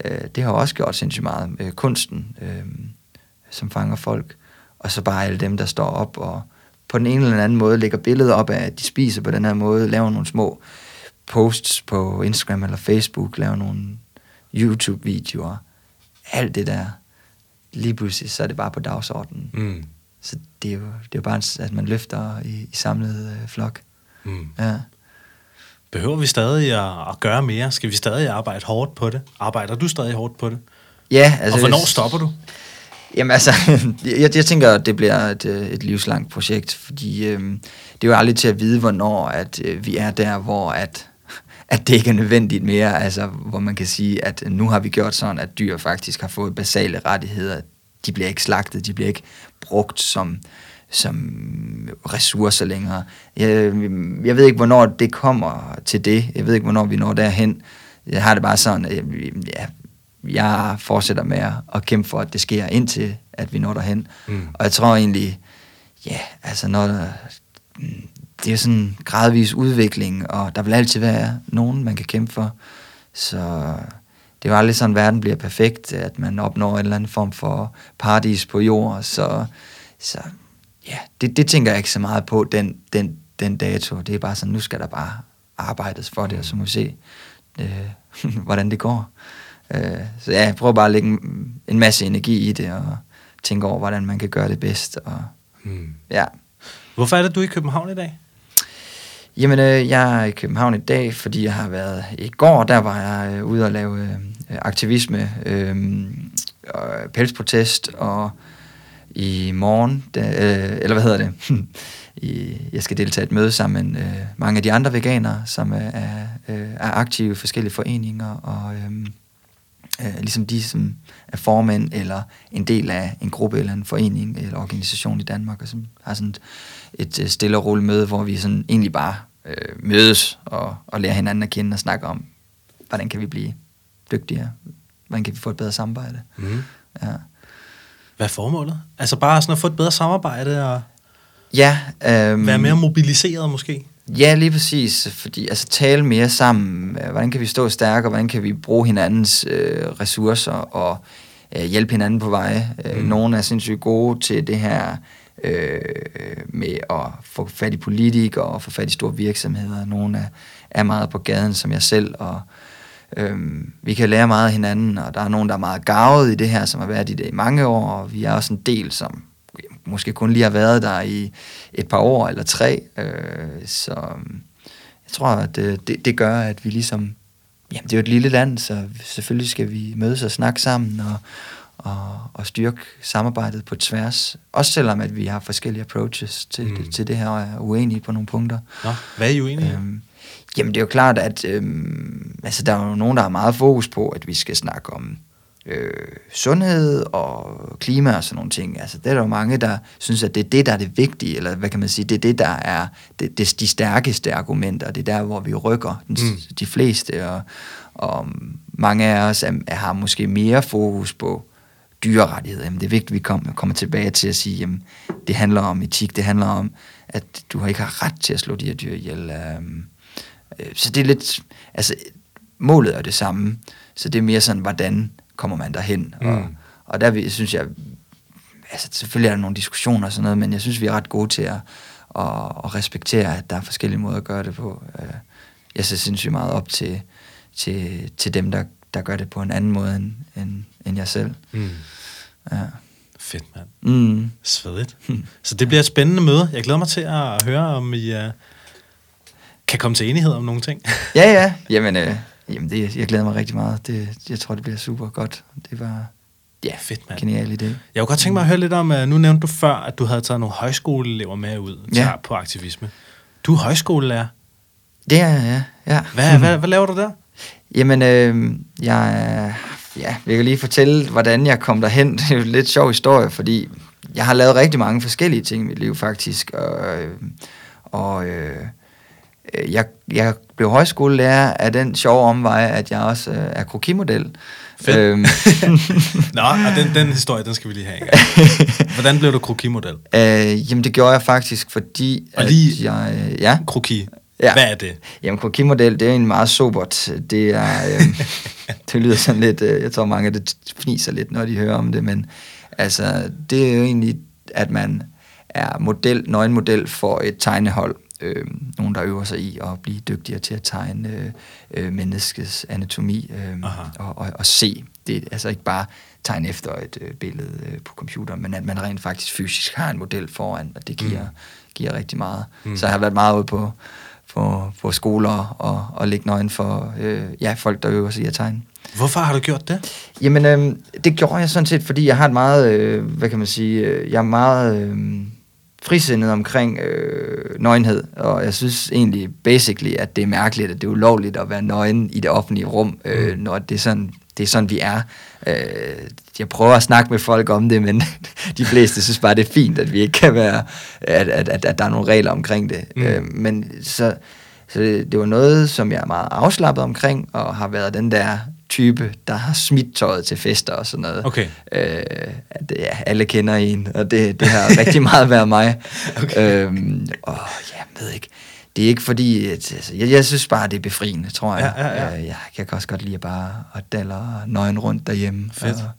Øh, det har også gjort sindssygt meget. Øh, kunsten, øh, som fanger folk. Og så bare alle dem, der står op og på den ene eller anden måde lægger billeder op af, at de spiser på den her måde, laver nogle små posts på Instagram eller Facebook, laver nogle YouTube-videoer. Alt det der. Lige pludselig, så er det bare på dagsordenen. Mm. Så det er jo, det er jo bare, at man løfter i, i samlet øh, flok. Mm. Ja. Behøver vi stadig at, at gøre mere? Skal vi stadig arbejde hårdt på det? Arbejder du stadig hårdt på det? Ja, Altså, og hvornår hvis- stopper du? Jamen altså, jeg, jeg tænker, at det bliver et, øh, et livslangt projekt, fordi øhm, det er jo aldrig til at vide, hvornår at øh, vi er der, hvor at, at det ikke er nødvendigt mere, altså hvor man kan sige, at nu har vi gjort sådan, at dyr faktisk har fået basale rettigheder. De bliver ikke slagtet, de bliver ikke brugt som, som ressourcer længere. Jeg, jeg ved ikke, hvornår det kommer til det. Jeg ved ikke, hvornår vi når derhen. Jeg har det bare sådan, at jeg, ja, jeg fortsætter med at, at kæmpe for, at det sker indtil, at vi når derhen. Mm. Og jeg tror egentlig, ja, altså når der, det er sådan en gradvis udvikling, og der vil altid være nogen, man kan kæmpe for. Så det er jo aldrig sådan, at verden bliver perfekt, at man opnår en eller anden form for paradis på jord. Så, så ja, det, det tænker jeg ikke så meget på, den, den, den dato. Det er bare sådan, nu skal der bare arbejdes for det, og så må vi se, øh, hvordan det går. Øh, så ja, jeg prøver bare at lægge en, en masse energi i det, og tænke over, hvordan man kan gøre det bedst. Og, Mm. ja. Hvorfor er det, du er i København i dag? Jamen, øh, jeg er i København i dag, fordi jeg har været... I går, der var jeg øh, ude og lave øh, aktivisme, øh, og pelsprotest, og i morgen, øh, eller hvad hedder det, i, jeg skal deltage i et møde sammen med øh, mange af de andre veganere, som er, er, øh, er aktive i forskellige foreninger, og øh, øh, ligesom de, som er formænd eller en del af en gruppe eller en forening eller organisation i Danmark, og som har sådan et, et øh, stille og roligt møde, hvor vi sådan egentlig bare øh, mødes og, og lærer hinanden at kende og snakke om, hvordan kan vi blive dygtigere, hvordan kan vi få et bedre samarbejde. Mm. Ja. Hvad er formålet? Altså bare sådan at få et bedre samarbejde og Ja, øhm, være mere mobiliseret måske? Ja, lige præcis. Fordi altså tale mere sammen. Øh, Hvordan kan vi stå stærkere? Hvordan kan vi bruge hinandens øh, ressourcer og øh, hjælpe hinanden på vej? Mm. Mm. Nogle er sindssygt gode til det her øh, med at få fat i politikere og få fat i store virksomheder. Nogle er, er meget på gaden, som jeg selv, og øhm, vi kan lære meget af hinanden, og der er nogen, der er meget gavet i det her, som har været i det i mange år, og vi er også en del, som måske kun lige har været der i et par år eller tre. Øh, så øhm, jeg tror, at det, det, det gør, at vi ligesom... Jamen, det er jo et lille land, så selvfølgelig skal vi mødes og snakke sammen og, og, og styrke samarbejdet på tværs. Også selvom, at vi har forskellige approaches til, Mm. det, til det her og er uenige på nogle punkter. Nå, hvad er I uenige? Øhm, jamen, det er jo klart, at øhm, altså, der er jo nogen, der har meget fokus på, at vi skal snakke om øh, sundhed og klima og sådan nogle ting. Altså, det er der jo mange, der synes, at det er det, der er det vigtige, eller hvad kan man sige, det er det, der er det, det, de stærkeste argumenter. Det er der, hvor vi rykker den, Mm. de fleste, og, og mange af os er, er, har måske mere fokus på dyrerettigheder. Jamen, det er vigtigt, at vi kommer, kommer tilbage til at sige, jamen, det handler om etik, det handler om, at du ikke har ret til at slå de her dyr ihjel. Øh, så det er lidt, altså, målet er det samme, så det er mere sådan, hvordan kommer man derhen? Mm. Og, og der synes jeg, altså selvfølgelig er der nogle diskussioner og sådan noget, men jeg synes, vi er ret gode til at, at, at respektere, at der er forskellige måder at gøre det på. Øh, Jeg ser sindssygt meget op til, til, til dem, der, der gør det på en anden måde end, end, end jeg selv. Mm. Ja. Fedt, mand. Mm. Svedigt. Så det bliver et spændende møde. Jeg glæder mig til at høre, om I uh, kan komme til enighed om nogle ting. Ja, ja. Jamen, øh, jamen det, jeg glæder mig rigtig meget. Det, jeg tror, det bliver super godt. Det var ja, Fedt, mand. genial idé. Jeg kunne godt tænke mig at høre lidt om, uh, nu nævnte du før, at du havde taget nogle højskoleelever med ud Ja. på aktivisme. Du er højskolelærer. Det er ja, ja. Hvad, hvad, hvad laver du der? Jamen, øh, jeg, ja, jeg kan lige fortælle, hvordan jeg kom derhen. Det er jo en lidt sjov historie, fordi jeg har lavet rigtig mange forskellige ting i mit liv, faktisk. Og, øh, og øh, øh, jeg, jeg blev højskolelærer af den sjove omvej, at jeg også øh, er krokimodel. Fedt. Øhm, Nå, og den, den historie, den skal vi lige have. Hvordan blev du krokimodel? øh, jamen, det gjorde jeg faktisk, fordi Og lige- at jeg... Øh, ja. Kroki. Ja. Hvad er det? Jamen, krokimodel, det er en meget sobert. Det er, øh, det lyder sådan lidt, øh, jeg tror mange det fniser lidt, når de hører om det, men altså, det er jo egentlig, at man er model, nøgenmodel for et tegnehold. Øh, nogen, der øver sig i at blive dygtigere til at tegne øh, øh, menneskets anatomi øh, og, og, og se det. Altså ikke bare tegne efter et øh, billede øh, på computeren, men at man rent faktisk fysisk har en model foran, og det giver, mm. giver rigtig meget. Mm. Mm. Så jeg har været meget ude på, på, på skoler og, og lægge nøgen for øh, ja, folk, der øver sig i at tegne. Hvorfor har du gjort det? Jamen, øh, det gjorde jeg sådan set, fordi jeg har et meget, øh, hvad kan man sige, øh, jeg er meget øh, frisindet omkring øh, nøgenhed, og jeg synes egentlig basically, at det er mærkeligt, at det er ulovligt at være nøgen i det offentlige rum, øh, Mm. når det er sådan, det er sådan, vi er. Øh, jeg prøver at snakke med folk om det, men de fleste synes bare, det er fint, at vi ikke kan være, at, at, at, at der er nogle regler omkring det. Mm. Øh, men så, så det, det var noget, som jeg er meget afslappet omkring, og har været den der type, der har smidt tøjet til fester og sådan noget. Okay. Øh, at, ja, alle kender en, og det, det har rigtig meget været mig. Okay. Øhm, og ja, jeg ved ikke, det er ikke fordi, at, altså, jeg, jeg synes bare, det er befriende, tror jeg. Ja, ja, ja. Øh, jeg, jeg kan også godt lide at bare at daller nøgen rundt derhjemme. Fedt. Og,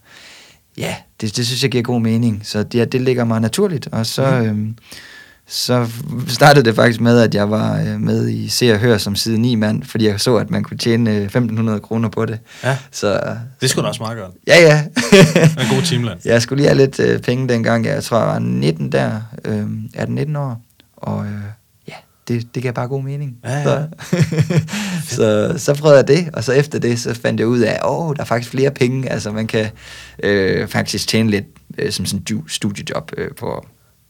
ja, det, det synes jeg giver god mening, så det, det ligger mig naturligt, og så... Mm. Øhm, så startede det faktisk med, at jeg var øh, med i Se og Hør som side 9 mand, fordi jeg så, at man kunne tjene øh, 1.500 kroner på det. Ja, Så det skulle da også meget godt. ja, ja. En god timeland. Jeg skulle lige have lidt øh, penge dengang. Jeg tror, jeg var 19 der. Øh, 18-19 år. Og øh, ja, det, det gav bare god mening. Ja, ja. Så, så, så prøvede jeg det, og så efter det, så fandt jeg ud af, åh, der er faktisk flere penge, altså man kan øh, faktisk tjene lidt øh, som sådan en studiejob øh, på,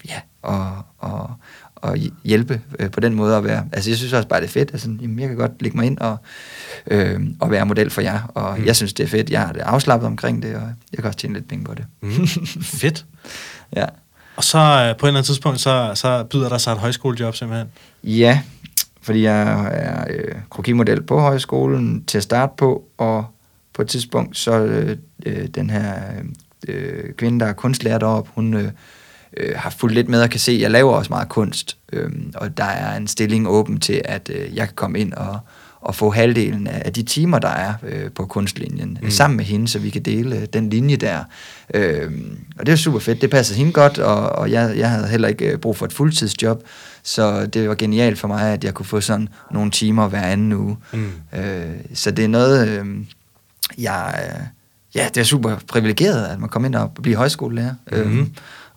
ja, og, og, og hjælpe øh, på den måde at være, altså jeg synes også bare, det er fedt, altså, jamen, jeg kan godt lægge mig ind og, øh, og være model for jer, og mm. jeg synes, det er fedt, jeg har det afslappet omkring det, og jeg kan også tjene lidt penge på det. Mm. fedt. ja. Og så øh, på et eller andet tidspunkt, så, så byder der sig et højskolejob simpelthen? Ja, fordi jeg er øh, krokimodel på højskolen til at starte på, og på et tidspunkt, så øh, øh den her øh, kvinde, der er kunstlærer deroppe, hun øh, øh, har fulgt lidt med og kan se, at jeg laver også meget kunst, øh, og der er en stilling åben til, at øh, jeg kan komme ind og, og få halvdelen af de timer, der er øh, på kunstlinjen, mm. sammen med hende, så vi kan dele øh, den linje der. Øh, og det er super fedt, det passer hende godt, og, og jeg, jeg havde heller ikke øh, brug for et fuldtidsjob, så det var genialt for mig, at jeg kunne få sådan nogle timer hver anden uge. Mm. Øh, så det er noget, øh, jeg... Øh, ja, det er super privilegeret, at man kommer ind og bliver højskolelærer, mm-hmm. øh,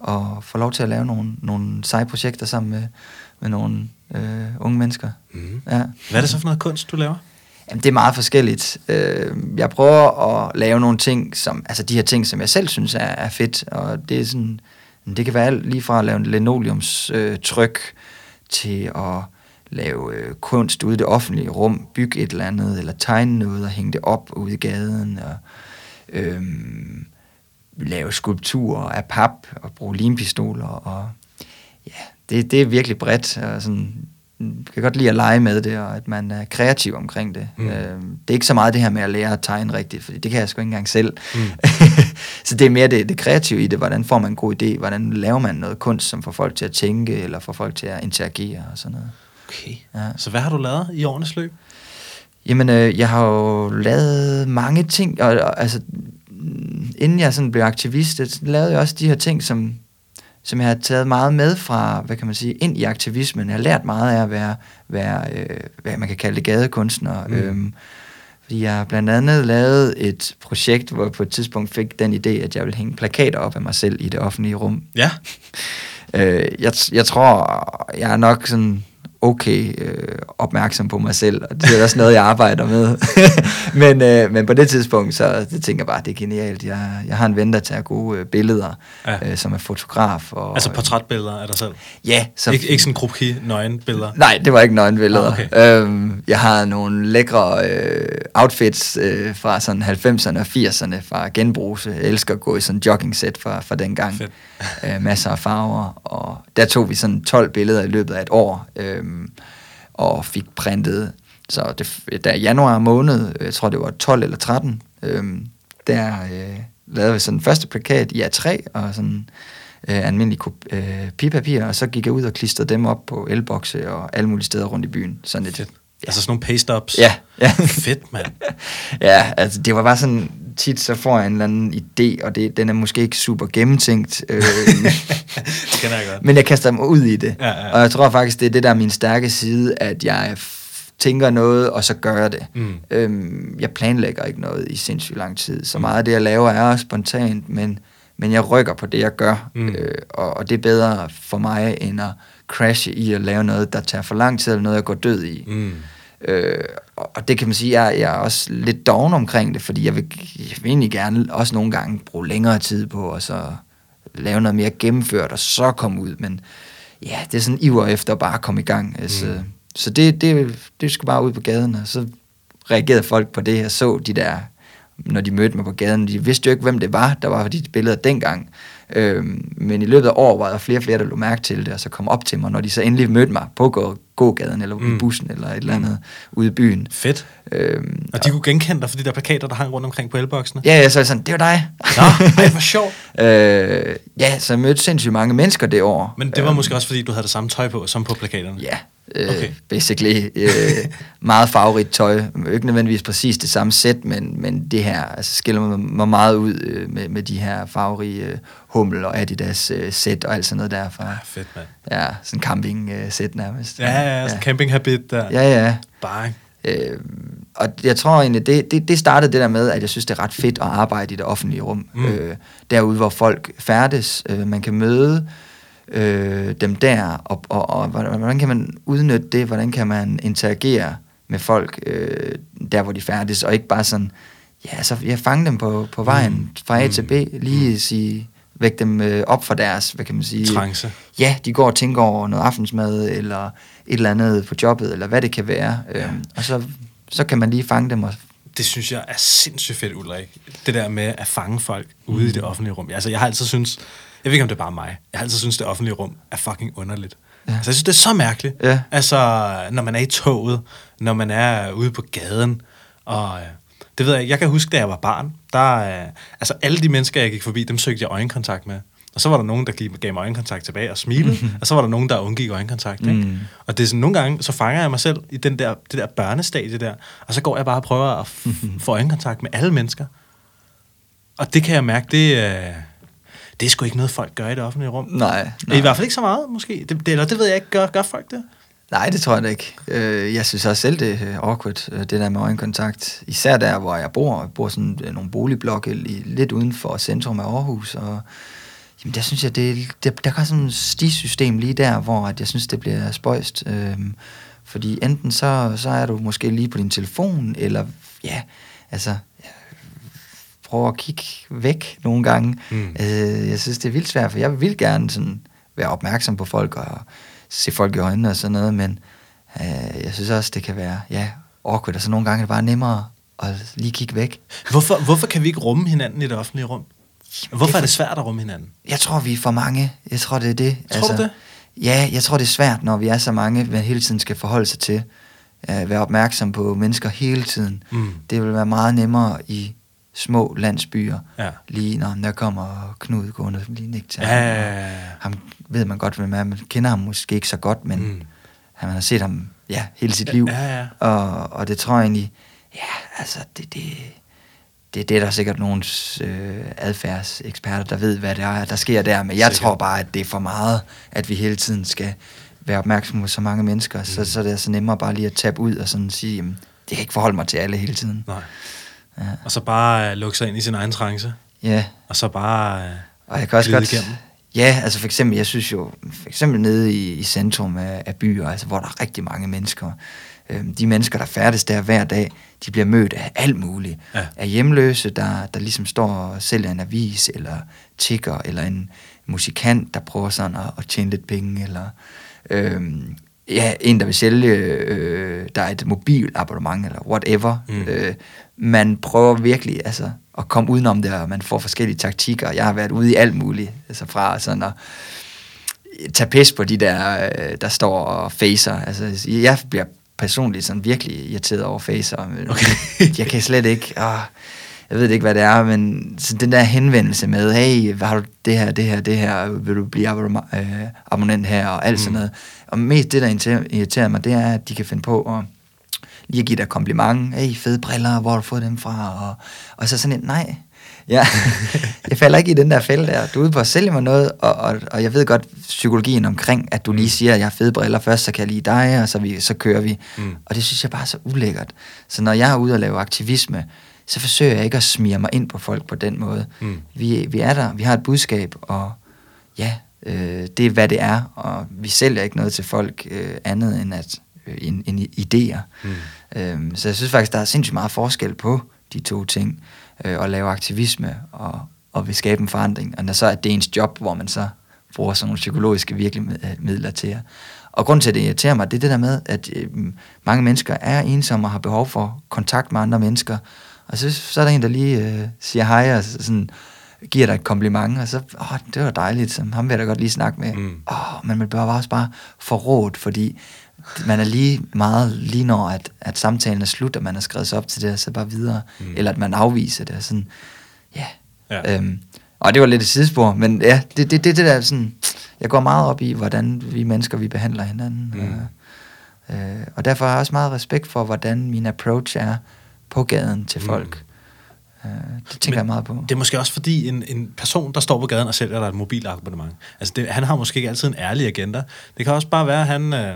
og får lov til at lave nogle, nogle seje projekter sammen med, med nogle øh, unge mennesker. Mm. Ja. Hvad er det så for noget kunst, du laver? Jamen, det er meget forskelligt. Øh, jeg prøver at lave nogle ting, som, altså de her ting, som jeg selv synes er, er fedt, og det er sådan, det kan være alt lige fra at lave en linoleumstryk øh, til at lave øh, kunst ude i det offentlige rum, bygge et eller andet, eller tegne noget og hænge det op ude i gaden, og øh, lave skulpturer af pap og bruge limpistoler, og ja, det, det er virkelig bredt, og sådan, jeg kan godt lide at lege med det, og at man er kreativ omkring det. Mm. Øh, det er ikke så meget det her med at lære at tegne rigtigt, for det kan jeg sgu ikke engang selv. Mm. så det er mere det, det kreative i det. Hvordan får man en god idé? Hvordan laver man noget kunst, som får folk til at tænke, eller får folk til at interagere og sådan noget. Okay. Ja. Så hvad har du lavet i årenes løb? Jamen, øh, jeg har jo lavet mange ting, og, og altså, inden jeg sådan blev aktivist, så lavede jeg også de her ting, som som jeg har taget meget med fra, hvad kan man sige, ind i aktivismen. Jeg har lært meget af at være, være øh, hvad man kan kalde det, gadekunstner. Mm. Øhm, fordi jeg har blandt andet lavet et projekt, hvor jeg på et tidspunkt fik den idé, at jeg ville hænge plakater op af mig selv i det offentlige rum. Ja. øh, jeg, jeg tror, jeg er nok sådan okay øh, opmærksom på mig selv, og det er også noget, jeg arbejder med. men, øh, men på det tidspunkt, så det tænker jeg bare, det er genialt. Jeg, jeg har en ven, der tager gode øh, billeder, ja. øh, som er fotograf. Og, altså portrætbilleder af dig selv? Ja. Så, Ik- ikke sådan kroki nøgenbilleder? Nej, det var ikke nøgenbilleder. Ah, okay. øhm, jeg har nogle lækre øh, outfits øh, fra sådan 90'erne og 80'erne fra genbrugs. Jeg elsker at gå i sådan jogging set fra, fra den gang. øh, masser af farver, og der tog vi sådan 12 billeder i løbet af et år. Øh, og fik printet. Så det, der i januar måned, jeg tror det var 12 eller 13, øh, der øh, lavede vi sådan den første plakat i A3 og sådan øh, almindelig øh, pipapir, og så gik jeg ud og klistrede dem op på elbokse og alle mulige steder rundt i byen. Sådan lidt. Ja. Altså sådan nogle paste-ups? Ja. ja. Fedt, mand. ja, altså det var bare sådan, tit så får jeg en eller anden idé, og det, den er måske ikke super gennemtænkt. Øh, det kender jeg godt. Men jeg kaster mig ud i det. Ja, ja. Og jeg tror faktisk, det er det, der er min stærke side, at jeg tænker noget, og så gør jeg det. Mm. Øhm, jeg planlægger ikke noget i sindssygt lang tid. Så mm. meget af det, jeg laver, er spontant, men, men jeg rykker på det, jeg gør. Mm. Øh, og, og det er bedre for mig, end at crashe i at lave noget, der tager for lang tid, eller noget, jeg går død i. Mm. Øh, og det kan man sige, jeg, jeg er også lidt doven omkring det, fordi jeg vil, jeg vil egentlig gerne også nogle gange bruge længere tid på, og så lave noget mere gennemført, og så komme ud. Men ja, det er sådan iver efter at bare komme i gang. Altså, mm. Så det, det, det skal bare ud på gaden, og så reagerede folk på det, og så de der, når de mødte mig på gaden, de vidste jo ikke, hvem det var, der var de billeder dengang. Øhm, men i løbet af år var der flere og flere, der lå mærke til det, og så kom op til mig, når de så endelig mødte mig på gå, gågaden, eller mm. i bussen, eller et eller andet mm. ude i byen. Fedt. Øhm, og de kunne genkende dig for de der plakater, der hang rundt omkring på elboksene? Ja, ja, så er sådan, det var dig. Nå, ej, hvor sjovt. øh, ja, så jeg mødte sindssygt mange mennesker det år. Men det var øhm, måske også, fordi du havde det samme tøj på, som på plakaterne? Ja, øh, okay. basically. Øh, meget farverigt tøj. Ikke nødvendigvis præcis det samme sæt, men, men det her altså, skiller mig meget ud øh, med, med de her farverige øh, Hummel og Adidas øh, sæt og alt sådan noget derfra. Ja, fedt, mand. Ja, sådan camping øh, sæt nærmest. Ja, ja, ja, sådan camping habit der. Ja, ja. Bare. Øh, og jeg tror egentlig, det, det, det startede det der med, at jeg synes, det er ret fedt at arbejde i det offentlige rum. Mm. Øh, derude, hvor folk færdes. Øh, man kan møde øh, dem der, og, og, og hvordan kan man udnytte det, hvordan kan man interagere med folk øh, der, hvor de færdes, og ikke bare sådan, ja, så jeg fanger dem på, på vejen Mm. fra A til Mm. B, lige sige, væk dem øh, op for deres, hvad kan man sige, Trance. ja, de går og tænker over noget aftensmad, eller et eller andet på jobbet, eller hvad det kan være, Ja. øhm, og så, så kan man lige fange dem og Det synes jeg er sindssygt fedt, Ulrik. Det der med at fange folk ude Mm. i det offentlige rum. Altså, jeg har altid synes, jeg ved ikke, om det er bare mig, jeg har altid synes, det offentlige rum er fucking underligt. Ja. Altså, jeg synes, det er så mærkeligt. Ja. Altså, når man er i toget, når man er ude på gaden, og øh, det ved jeg. Jeg kan huske, da jeg var barn, der, øh, altså alle de mennesker, jeg gik forbi, dem søgte jeg øjenkontakt med. Og så var der nogen, der gav gav mig øjenkontakt tilbage og smilede, og så var der nogen, der undgik øjenkontakt. Ikke? Mm. Og det er sådan, nogle gange, så fanger jeg mig selv i den der, det der børnestadie der, og så går jeg bare og prøver at f- få øjenkontakt med alle mennesker. Og det kan jeg mærke, det, øh, det er sgu ikke noget, folk gør i det offentlige rum. Nej, I hvert fald ikke så meget, måske. Det, det, eller det ved jeg ikke. Gør, gør folk det? Nej, det tror jeg da ikke. Øh, Jeg synes også selv, det er awkward, øh, det der med øjenkontakt. Især der, hvor jeg bor. Jeg bor sådan øh, nogle boligblokke lidt uden for centrum af Aarhus. Og jamen, der synes jeg, det, det, der er sådan et stisystem lige der, hvor at jeg synes, det bliver spøjst. Øhm, Fordi enten så, så er du måske lige på din telefon, eller ja, altså prøve at kigge væk nogle gange. Mm. Øh, jeg synes, det er vildt svært, for jeg vil gerne sådan være opmærksom på folk og se folk i øjnene og sådan noget, men øh, jeg synes også, det kan være ja, awkward, og så nogle gange er det bare nemmere at lige kigge væk. Hvorfor, hvorfor kan vi ikke rumme hinanden i det offentlige rum? Hvorfor det er er det svært at rumme hinanden? Jeg tror, vi er for mange. Jeg tror, det er det. Altså, Tror du det? Ja, jeg tror, det er svært, når vi er så mange, man hele tiden skal forholde sig til. at være opmærksom på mennesker hele tiden. Mm. Det vil være meget nemmere i små landsbyer. Ja. Lige når der kommer Knud gående lige nik til Ja, ham, ja, ja, ja. Ham ved man godt, hvem er. Man kender ham måske ikke så godt, men Mm. han har set ham ja, hele sit liv. Ja, ja. Og, og det tror jeg egentlig, ja, altså, det, det, det, det er der sikkert nogle øh, adfærdseksperter, der ved, hvad det er, der sker der. Men jeg Sikkert. tror bare, at det er for meget, at vi hele tiden skal være opmærksom på så mange mennesker. Mm. Så, så er det altså nemmere bare lige at tabe ud og sådan sige, jamen, det kan ikke forholde mig til alle hele tiden. Nej. Ja. Og så bare uh, lukke sig ind i sin egen trance. ja. Og så bare... Uh, Og jeg kan også godt... igennem. Ja, altså for eksempel, jeg synes jo, for eksempel nede i, i centrum af, af byer, altså hvor der er rigtig mange mennesker, øhm, de mennesker, der færdes der hver dag, de bliver mødt af alt muligt. Ja. Af hjemløse, der, der ligesom står og sælger en avis, eller tigger, eller en musikant, der prøver sådan at, at tjene lidt penge, eller øhm, ja, en, der vil sælge, øh, der er et mobilabonnement, eller whatever. Mm. Øh, man prøver virkelig altså, at komme udenom det, og man får forskellige taktikker. Jeg har været ude i alt muligt, altså fra sådan at tage pis på de der, øh, der står og facer. Altså, jeg bliver personligt sådan virkelig irriteret over facer. Okay. jeg kan slet ikke... Åh, jeg ved ikke, hvad det er, men så den der henvendelse med, hey, hvad har du det her, det her, det her, vil du blive abonnement, øh, abonnent her, og alt mm. sådan noget. Og mest det, der irriterer- mig, det er, at de kan finde på at lige give dig kompliment. Hey, fede briller, hvor har du fået dem fra? Og, og så sådan et, nej, ja, jeg falder ikke i den der fælde der. Du er ude på at sælge mig noget, og, og, og jeg ved godt psykologien omkring, at du lige siger, at jeg har fede briller først, så kan jeg lide dig, og så, vi, så kører vi. Mm. Og det synes jeg bare er så ulækkert. Så når jeg er ude og lave aktivisme, så forsøger jeg ikke at smire mig ind på folk på den måde. Mm. Vi, vi er der, vi har et budskab, og ja, øh, det er hvad det er, og vi sælger ikke noget til folk øh, andet end, at, øh, end, end idéer. Mm. Øhm, så jeg synes faktisk, der er sindssygt meget forskel på de to ting, øh, at lave aktivisme og, og vil skabe en forandring, og når så er det ens job, hvor man så bruger sådan nogle psykologiske virkemidler til at. Og grund til, at det irriterer mig, det er det der med, at øh, mange mennesker er ensomme og har behov for kontakt med andre mennesker, og så, så er der en, der lige øh, siger hej og sådan, giver dig et kompliment, og så, åh, det var dejligt, så ham vil jeg da godt lige snakke med. Mm. Åh, men man bliver også bare forrådt, fordi man er lige meget, lige når at, at samtalen er slut, og man har skrevet sig op til det, og så bare videre, Mm. eller at man afviser det, og sådan, ja. Ja. Øhm, og det var lidt et sidespor, men ja, det, det, det, det der sådan, jeg går meget op i, hvordan vi mennesker, vi behandler hinanden, Mm. øh, øh, og derfor har jeg også meget respekt for, hvordan min approach er på gaden til Mm. folk. Øh, det tænker Men jeg meget på. Det er måske også fordi en, en person, der står på gaden og sælger dig et mobilabonnement, altså det, han har måske ikke altid en ærlig agenda. Det kan også bare være, at han... Øh,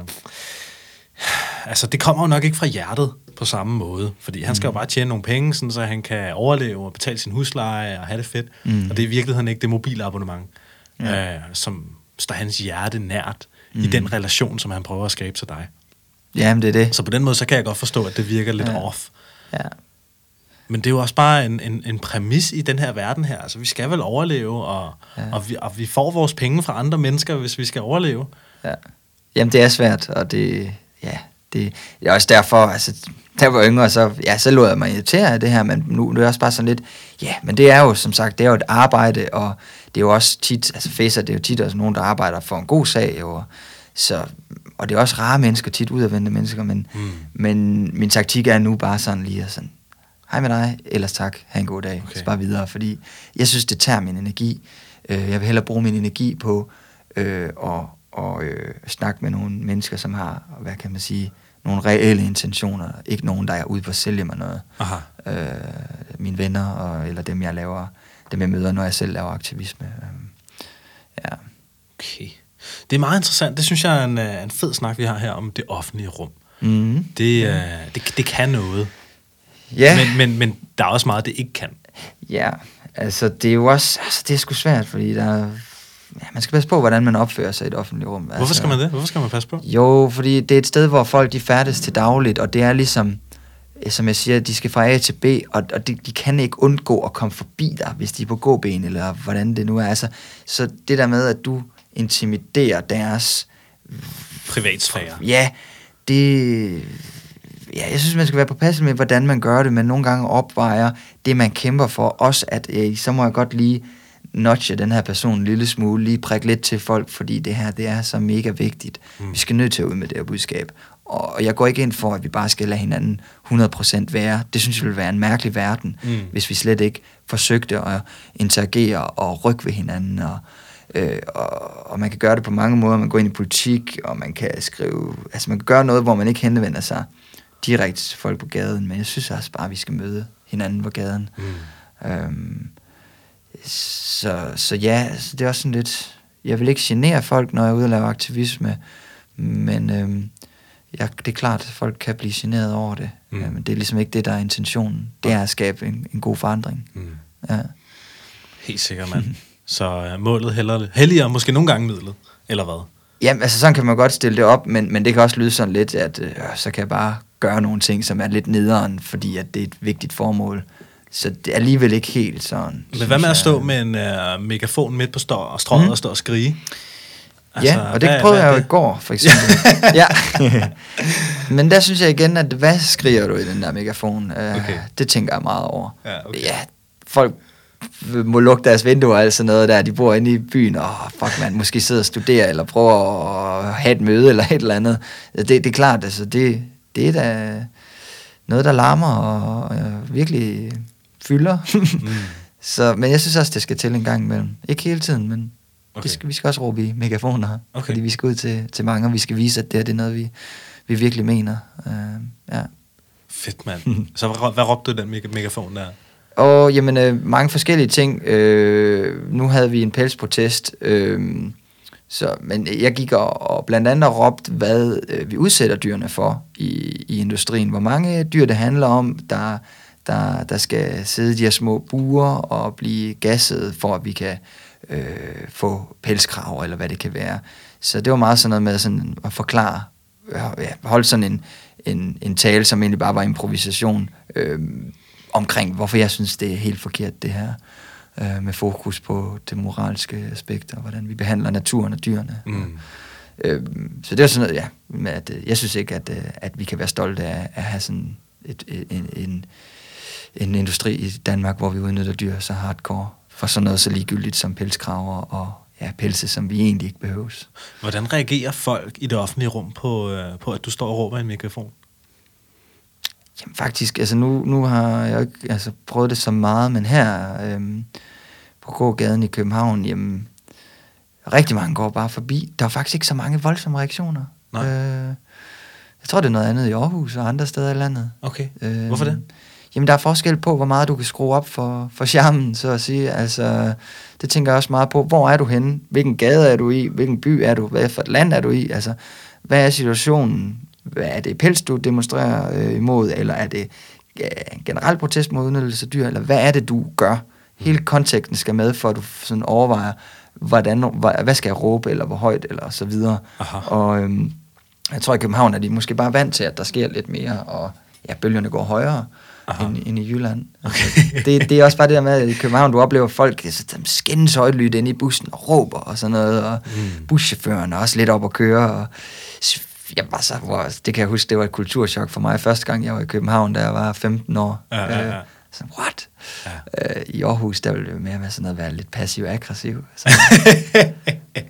altså det kommer jo nok ikke fra hjertet på samme måde, fordi han skal jo bare tjene nogle penge, sådan, så han kan overleve og betale sin husleje og have det fedt. Mm. Og det er i virkeligheden ikke det mobilabonnement, Ja. øh, som, står hans hjerte nært mm. i den relation, som han prøver at skabe til dig. Jamen, det er det. Så på den måde, så kan jeg godt forstå, at det virker lidt Ja. off. Ja. Men det er jo også bare en, en, en præmis i den her verden her. Altså, vi skal vel overleve, og, ja. Og, vi, og vi får vores penge fra andre mennesker, hvis vi skal overleve. Ja. Jamen, det er svært, og det, ja, det, det er også derfor, altså, da jeg var yngre, så, ja, så lod jeg mig irritere af det her, men nu, nu er det også bare sådan lidt, ja, men det er jo, som sagt, det er jo et arbejde, og det er jo også tit, altså facer, det er jo tit også nogen, der arbejder for en god sag, og, så, og det er også rare mennesker, tit udadvendte mennesker, men, Mm. men min taktik er nu bare sådan lige at sådan, hej med dig, ellers tak, have en god dag, okay. så bare videre, fordi jeg synes, det tager min energi. Øh, jeg vil hellere bruge min energi på øh, at og, øh, snakke med nogle mennesker, som har, hvad kan man sige, nogle reelle intentioner, ikke nogen, der er ude på at sælge mig noget. Aha. Øh, mine venner, og, eller dem, jeg laver, dem jeg møder, når jeg selv laver aktivisme. Øh, ja. Okay. Det er meget interessant. Det synes jeg er en, øh, en fed snak, vi har her om det offentlige rum. Mm. Det, øh, det, det kan noget. Ja. Men, men, men der er også meget, det ikke kan. Ja, altså det er jo også, altså det er sgu svært, fordi der er- ja, man skal passe på, hvordan man opfører sig i et offentligt rum. Hvorfor altså, skal man det? Hvorfor skal man passe på? Jo, fordi det er et sted, hvor folk de færdes til dagligt, og det er ligesom, øh, som jeg siger, de skal fra A til B, og, og de, de kan ikke undgå at komme forbi dig, hvis de er på gåben, eller hvordan det nu er. Altså, så det der med, at du intimiderer deres, Privatsfære. ja, det, ja, jeg synes, man skal være påpasselig med, hvordan man gør det, men nogle gange opvejer det, man kæmper for, også at øh, så må jeg godt lige notche den her person en lille smule, lige prikke lidt til folk, fordi det her, det er så mega vigtigt. Mm. Vi skal nødt til at ud med det her budskab. Og jeg går ikke ind for, at vi bare skal lade hinanden 100% være. Det synes jeg ville være en mærkelig verden, mm. hvis vi slet ikke forsøgte at interagere og rykke ved hinanden. Og, øh, og, og man kan gøre det på mange måder. Man går ind i politik, og man kan skrive... Altså man kan gøre noget, hvor man ikke henvender sig direkte til folk på gaden. Men jeg synes også bare, at vi skal møde hinanden på gaden. Mm. Øhm, så, så ja, altså, det er også sådan lidt... Jeg vil ikke genere folk, når jeg er ude og lave aktivisme, men øhm, jeg, det er klart, at folk kan blive generet over det. Mm. Mm. Ja, men det er ligesom ikke det, der er intentionen. Det er at skabe en, en god forandring. Mm. Ja. Helt sikkert, mand. Så uh, målet heller, helligere måske nogle gange midlet, eller hvad? Jamen, altså sådan kan man godt stille det op, men, men det kan også lyde sådan lidt, at øh, så kan jeg bare gøre nogle ting, som er lidt nederen, fordi at det er et vigtigt formål. Så det er alligevel ikke helt sådan. Men hvad med at stå med en uh, megafon midt på stå, og strøget mm. Og stå og skrige? Ja, og det hvad- prøvede hvad jeg er jo i går, for eksempel. ja. Men der synes jeg igen, at hvad skriger du i den der megafon? Uh, Okay. Det tænker jeg meget over. Ja, okay. ja folk må lukke deres vinduer og sådan noget der. De bor inde i byen, og oh, fuck man, måske sidder og studerer, eller prøver at have et møde, eller et eller andet. Det, det er klart, altså det, det er da noget, der larmer og, og virkelig fylder. Mm. Så, men jeg synes også, det skal til en gang imellem. Ikke hele tiden, men Okay. vi, skal, vi skal også råbe i megafoner, Okay. fordi vi skal ud til, til mange, og vi skal vise, at det her det er noget, vi, vi virkelig mener. Uh, ja. Fedt, mand. Så hvad, hvad råbte du den mega- megafon der? Og jamen, øh, mange forskellige ting. Øh, nu havde vi en pelsprotest, øh, så, men jeg gik og, og blandt andet råbte, hvad øh, vi udsætter dyrene for i, i industrien. Hvor mange dyr det handler om, der, der, der skal sidde i de her små buer og blive gasset, for at vi kan øh, få pelskrav, eller hvad det kan være. Så det var meget sådan noget med sådan at forklare, øh, ja, holde sådan en, en, en tale, som egentlig bare var improvisation, øh, omkring, hvorfor jeg synes, det er helt forkert, det her, øh, med fokus på det moralske aspekt, og hvordan vi behandler naturen og dyrene. Mm. Øh, så det er sådan noget, ja, med at, øh, jeg synes ikke, at, øh, at vi kan være stolte af at have sådan et, et, en, en, en industri i Danmark, hvor vi udnytter dyr så hardcore, for sådan noget så ligegyldigt som pelskraver og ja, pelse, som vi egentlig ikke behøves. Hvordan reagerer folk i det offentlige rum på, øh, på at du står og råber i en megafon? Jamen faktisk, altså nu, nu har jeg ikke altså, prøvet det så meget, men her øhm, på gågaden i København, jamen, rigtig mange går bare forbi. Der er faktisk ikke så mange voldsomme reaktioner. Nej. Øh, jeg tror, det er noget andet i Aarhus og andre steder i landet. Okay. Øh, Hvorfor det? Jamen, der er forskel på, hvor meget du kan skrue op for, for charmen, så at sige. Altså, det tænker jeg også meget på. Hvor er du henne? Hvilken gade er du i? Hvilken by er du? Hvad for et land er du i? Altså, hvad er situationen? Hvad er det pels, du demonstrerer øh, imod? Eller er det ja, en generel protest mod udnyttelse af dyr? Eller hvad er det, du gør? Hele konteksten skal med, for at du sådan overvejer, hvordan, hvad, hvad skal jeg råbe, eller hvor højt, eller så videre. Aha. Og øhm, jeg tror, i København er de måske bare vant til, at der sker lidt mere, og ja, bølgerne går højere end, end i Jylland. Okay. det, det er også bare det der med, at i København, du oplever folk så de skændes højlydt inde i bussen og råber og sådan noget, og mm. buschaufføren er også lidt op at køre, og jeg var så, hvor, det kan jeg huske, det var et kulturschok for mig første gang, jeg var i København, da jeg var 15 år. Ja, ja, ja. Øh, så, what? Ja. Øh, I Aarhus, der ville det mere være sådan noget, være lidt passiv-aggressiv. Så,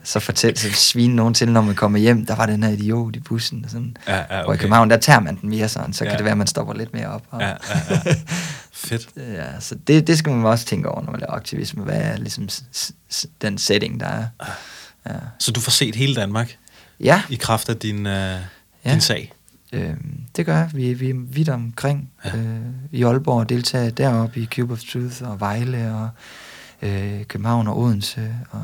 så fortæl, så svine nogen til, når man kommer hjem, der var den her idiot i bussen. Og sådan. Ja, ja, okay. Og i København, der tager man den mere sådan, så Ja. kan det være, at man stopper lidt mere op. Og, Ja, ja, ja. Fedt. ja, så det, det skal man også tænke over, når man laver aktivisme. Hvad er ligesom den setting, der er? Ja, Så du får set hele Danmark ja i kraft af din, øh, Ja. din sag? øh, det gør jeg. Vi, vi er vidt omkring. Ja. Øh, I Aalborg deltager deroppe i Cube of Truth og Vejle og øh, København og Odense. Og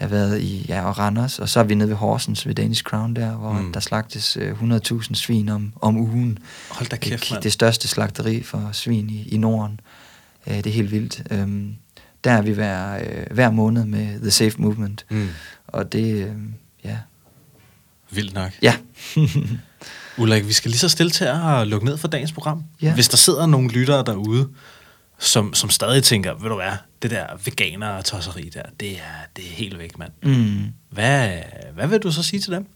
jeg har været i ja, og Randers, og så er vi nede ved Horsens ved Danish Crown der, hvor Mm. der slagtes øh, 100.000 svin om, om ugen. Hold da kæft, det, mand. det største slagteri for svin i, i Norden. Øh, det er helt vildt. Øhm, der er vi hver, øh, hver måned med The Safe Movement. Mm. Og det, øh. Vildt nok. Ja. Ulrik, vi skal lige så stille til at lukke ned for dagens program. Ja. Hvis der sidder nogle lyttere derude, som, som stadig tænker, ved du hvad, det der veganer og tosseri der, det er, det er helt væk, mand. mm. Hvad, hvad vil du så sige til dem?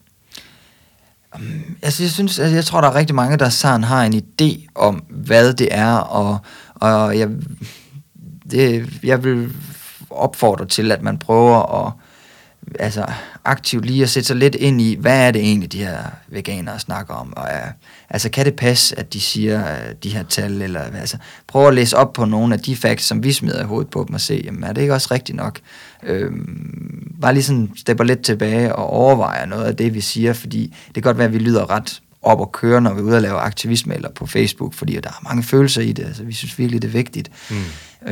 Altså, jeg synes, altså, jeg tror, der er rigtig mange, der sådan har en idé om, hvad det er, og, og jeg, det, jeg vil opfordre til, at man prøver at altså, aktivt lige at sætte sig lidt ind i, hvad er det egentlig, de her veganere snakker om, og er, altså, kan det passe, at de siger øh, de her tal, eller altså, prøv at læse op på nogle af de facts, som vi smider i hovedet på dem, og se, jamen, er det ikke også rigtigt nok? Øhm, bare lige sådan stepper lidt tilbage og overvejer noget af det, vi siger, fordi det kan godt være, at vi lyder ret op og køre, når vi er ude og lave aktivisme eller på Facebook, fordi der er mange følelser i det, altså vi synes virkelig, det er vigtigt. Mm.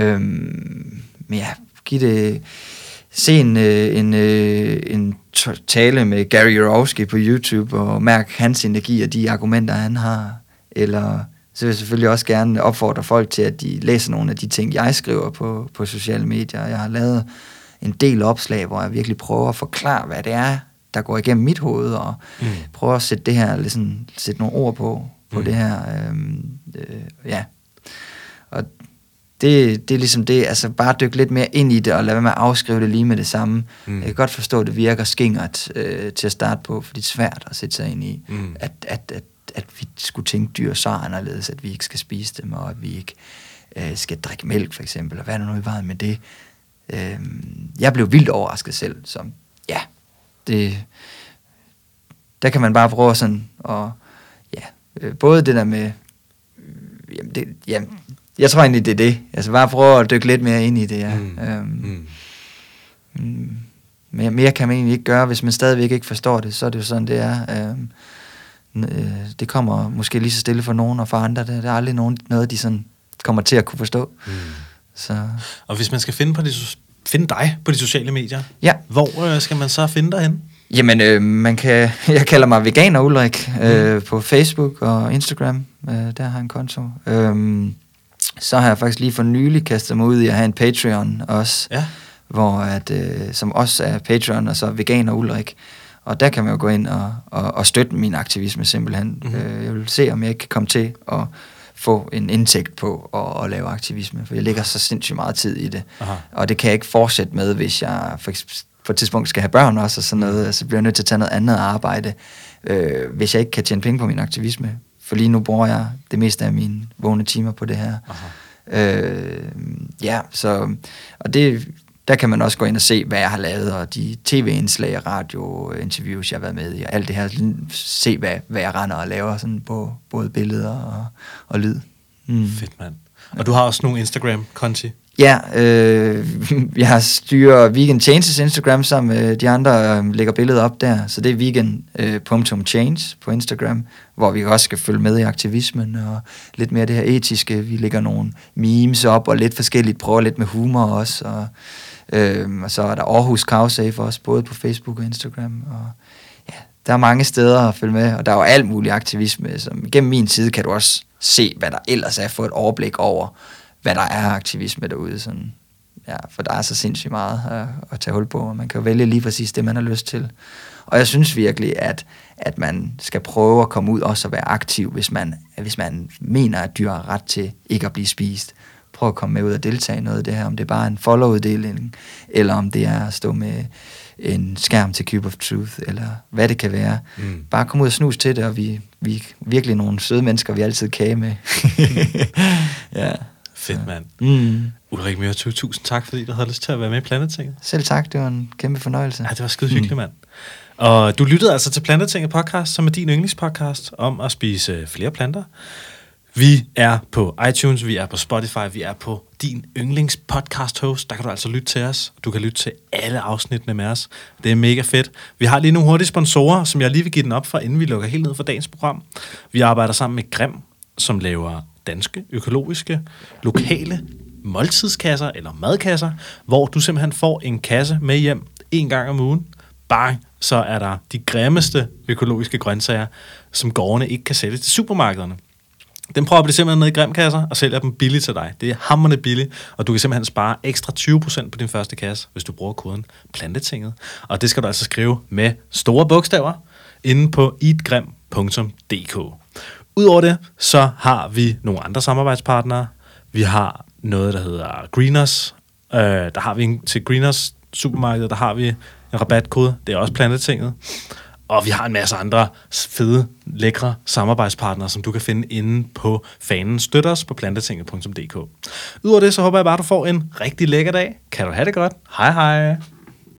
Øhm, men ja, giv det... Se en, øh, en, øh, en tale med Gary Yourofsky på YouTube, og mærk hans energi og de argumenter, han har. Eller så vil jeg selvfølgelig også gerne opfordre folk til, at de læser nogle af de ting, jeg skriver på, på sociale medier. Jeg har lavet en del opslag, hvor jeg virkelig prøver at forklare, hvad det er, der går igennem mit hoved, og Mm. prøver at sætte det her, ligesom, sætte nogle ord på, på Mm. det her. Øhm, øh, ja. Og det, det er ligesom det, altså bare dykke lidt mere ind i det, og lade være med at afskrive det lige med det samme. Mm. Jeg kan godt forstå, at det virker skingert øh, til at starte på, for det er svært at sætte sig ind i, Mm. at, at, at, at vi skulle tænke dyr så anderledes, at vi ikke skal spise dem, og at vi ikke øh, skal drikke mælk for eksempel, og hvad er der nu i vejen med det? Øh, jeg blev vildt overrasket selv, som ja, det, der kan man bare prøve sådan, og ja, øh, både det der med, jamen, det, jamen, jeg tror egentlig, det er det. Altså bare prøve at dykke lidt mere ind i det, ja. Mm. Mm. Øhm, Mm. mm. mere, mere kan man egentlig ikke gøre, hvis man stadigvæk ikke forstår det, så er det jo sådan, det er. Øhm, øh, det kommer måske lige så stille for nogen, og for andre, det, det er aldrig nogen, noget, de sådan kommer til at kunne forstå. Mm. Så Og hvis man skal finde, på de, finde dig på de sociale medier, ja, hvor øh, skal man så finde dig hen? Jamen, øh, man kan, jeg kalder mig Veganer Ulrik øh, på Facebook og Instagram. Øh, der har jeg en konto. Øhm, så har jeg faktisk lige for nylig kastet mig ud i at have en Patreon også, Ja. hvor at, øh, som også er Patreon, og så Veganer Ulrik. Og der kan man jo gå ind og, og, og støtte min aktivisme simpelthen. Mhm. Mm-hmm. Øh, jeg vil se, om jeg ikke kan komme til at få en indtægt på at, at lave aktivisme, for jeg lægger så sindssygt meget tid i det. Aha. Og det kan jeg ikke fortsætte med, hvis jeg for på et tidspunkt skal have børn også, og sådan noget, så bliver jeg nødt til at tage noget andet arbejde, øh, hvis jeg ikke kan tjene penge på min aktivisme. For lige nu bruger jeg det meste af mine vågne timer på det her. Aha. Øh, ja, så, og det, der kan man også gå ind og se, hvad jeg har lavet, og de tv-indslag radiointerviews, jeg har været med i, og alt det her, se, hvad, hvad jeg render og laver, sådan på både billeder og, og lyd. Mm. Fedt, mand. Og du har også nogle Instagram-konti. Ja, øh, jeg styrer Vegan Changes Instagram, sammen med de andre øh, lægger billeder op der. Så det er vegan.change øh, på Instagram, hvor vi også skal følge med i aktivismen og lidt mere det her etiske. Vi lægger nogle memes op og lidt forskelligt, prøver lidt med humor også. Og, øh, og så er der Aarhus Cowsafe også, både på Facebook og Instagram. Og der er mange steder at følge med, og der er jo alt mulig aktivisme. Som, gennem min side kan du også se, hvad der ellers er, få et overblik over, hvad der er aktivisme derude. Sådan. ja, for der er så sindssygt meget at, at tage hul på, og man kan jo vælge lige præcis det, man har lyst til. Og jeg synes virkelig, at, at man skal prøve at komme ud også og være aktiv, hvis man, hvis man mener, at dyr har ret til ikke at blive spist. Prøv at komme med ud og deltage i noget af det her, om det er bare en follow-uddeling, eller om det er at stå med en skærm til Cube of Truth, eller hvad det kan være. Mm. Bare kom ud og snus til det, og vi, vi er virkelig nogle søde mennesker, vi altid kage med. ja. Fedt, mand. Mm. Ulrik Mørtøv, tusind tak, fordi du havde lyst til at være med i Planetinget. Selv tak, det var en kæmpe fornøjelse. Ja, det var skide hyggeligt, mm. mand. Og du lyttede altså til Plantetinget podcast, som er din yndlingspodcast om at spise flere planter. Vi er på iTunes, vi er på Spotify, vi er på din yndlings podcast host. Der kan du altså lytte til os. Du kan lytte til alle afsnittene med os. Det er mega fedt. Vi har lige nogle hurtige sponsorer, som jeg lige vil give den op for, inden vi lukker helt ned for dagens program. Vi arbejder sammen med Grim, som laver danske, økologiske, lokale måltidskasser eller madkasser, hvor du simpelthen får en kasse med hjem en gang om ugen. Bang, så er der de grimmeste økologiske grøntsager, som gårdene ikke kan sælge til supermarkederne. Den prøver de simpelthen ned i grimkasser og sælger dem billigt til dig. Det er hammerne billigt, og du kan simpelthen spare ekstra 20% på din første kasse, hvis du bruger koden plantetinget. Og det skal du altså skrive med store bogstaver inde på eatgrim.dk. Udover det, så har vi nogle andre samarbejdspartnere. Vi har noget, der hedder Greeners. Øh, der har vi en, til Greeners supermarked, der har vi en rabatkode. Det er også plantetinget. Og vi har en masse andre fede, lækre samarbejdspartnere, som du kan finde inde på fanen. Støt os på plantetinget.dk. Udover det, så håber jeg bare, at du får en rigtig lækker dag. Kan du have det godt. Hej hej.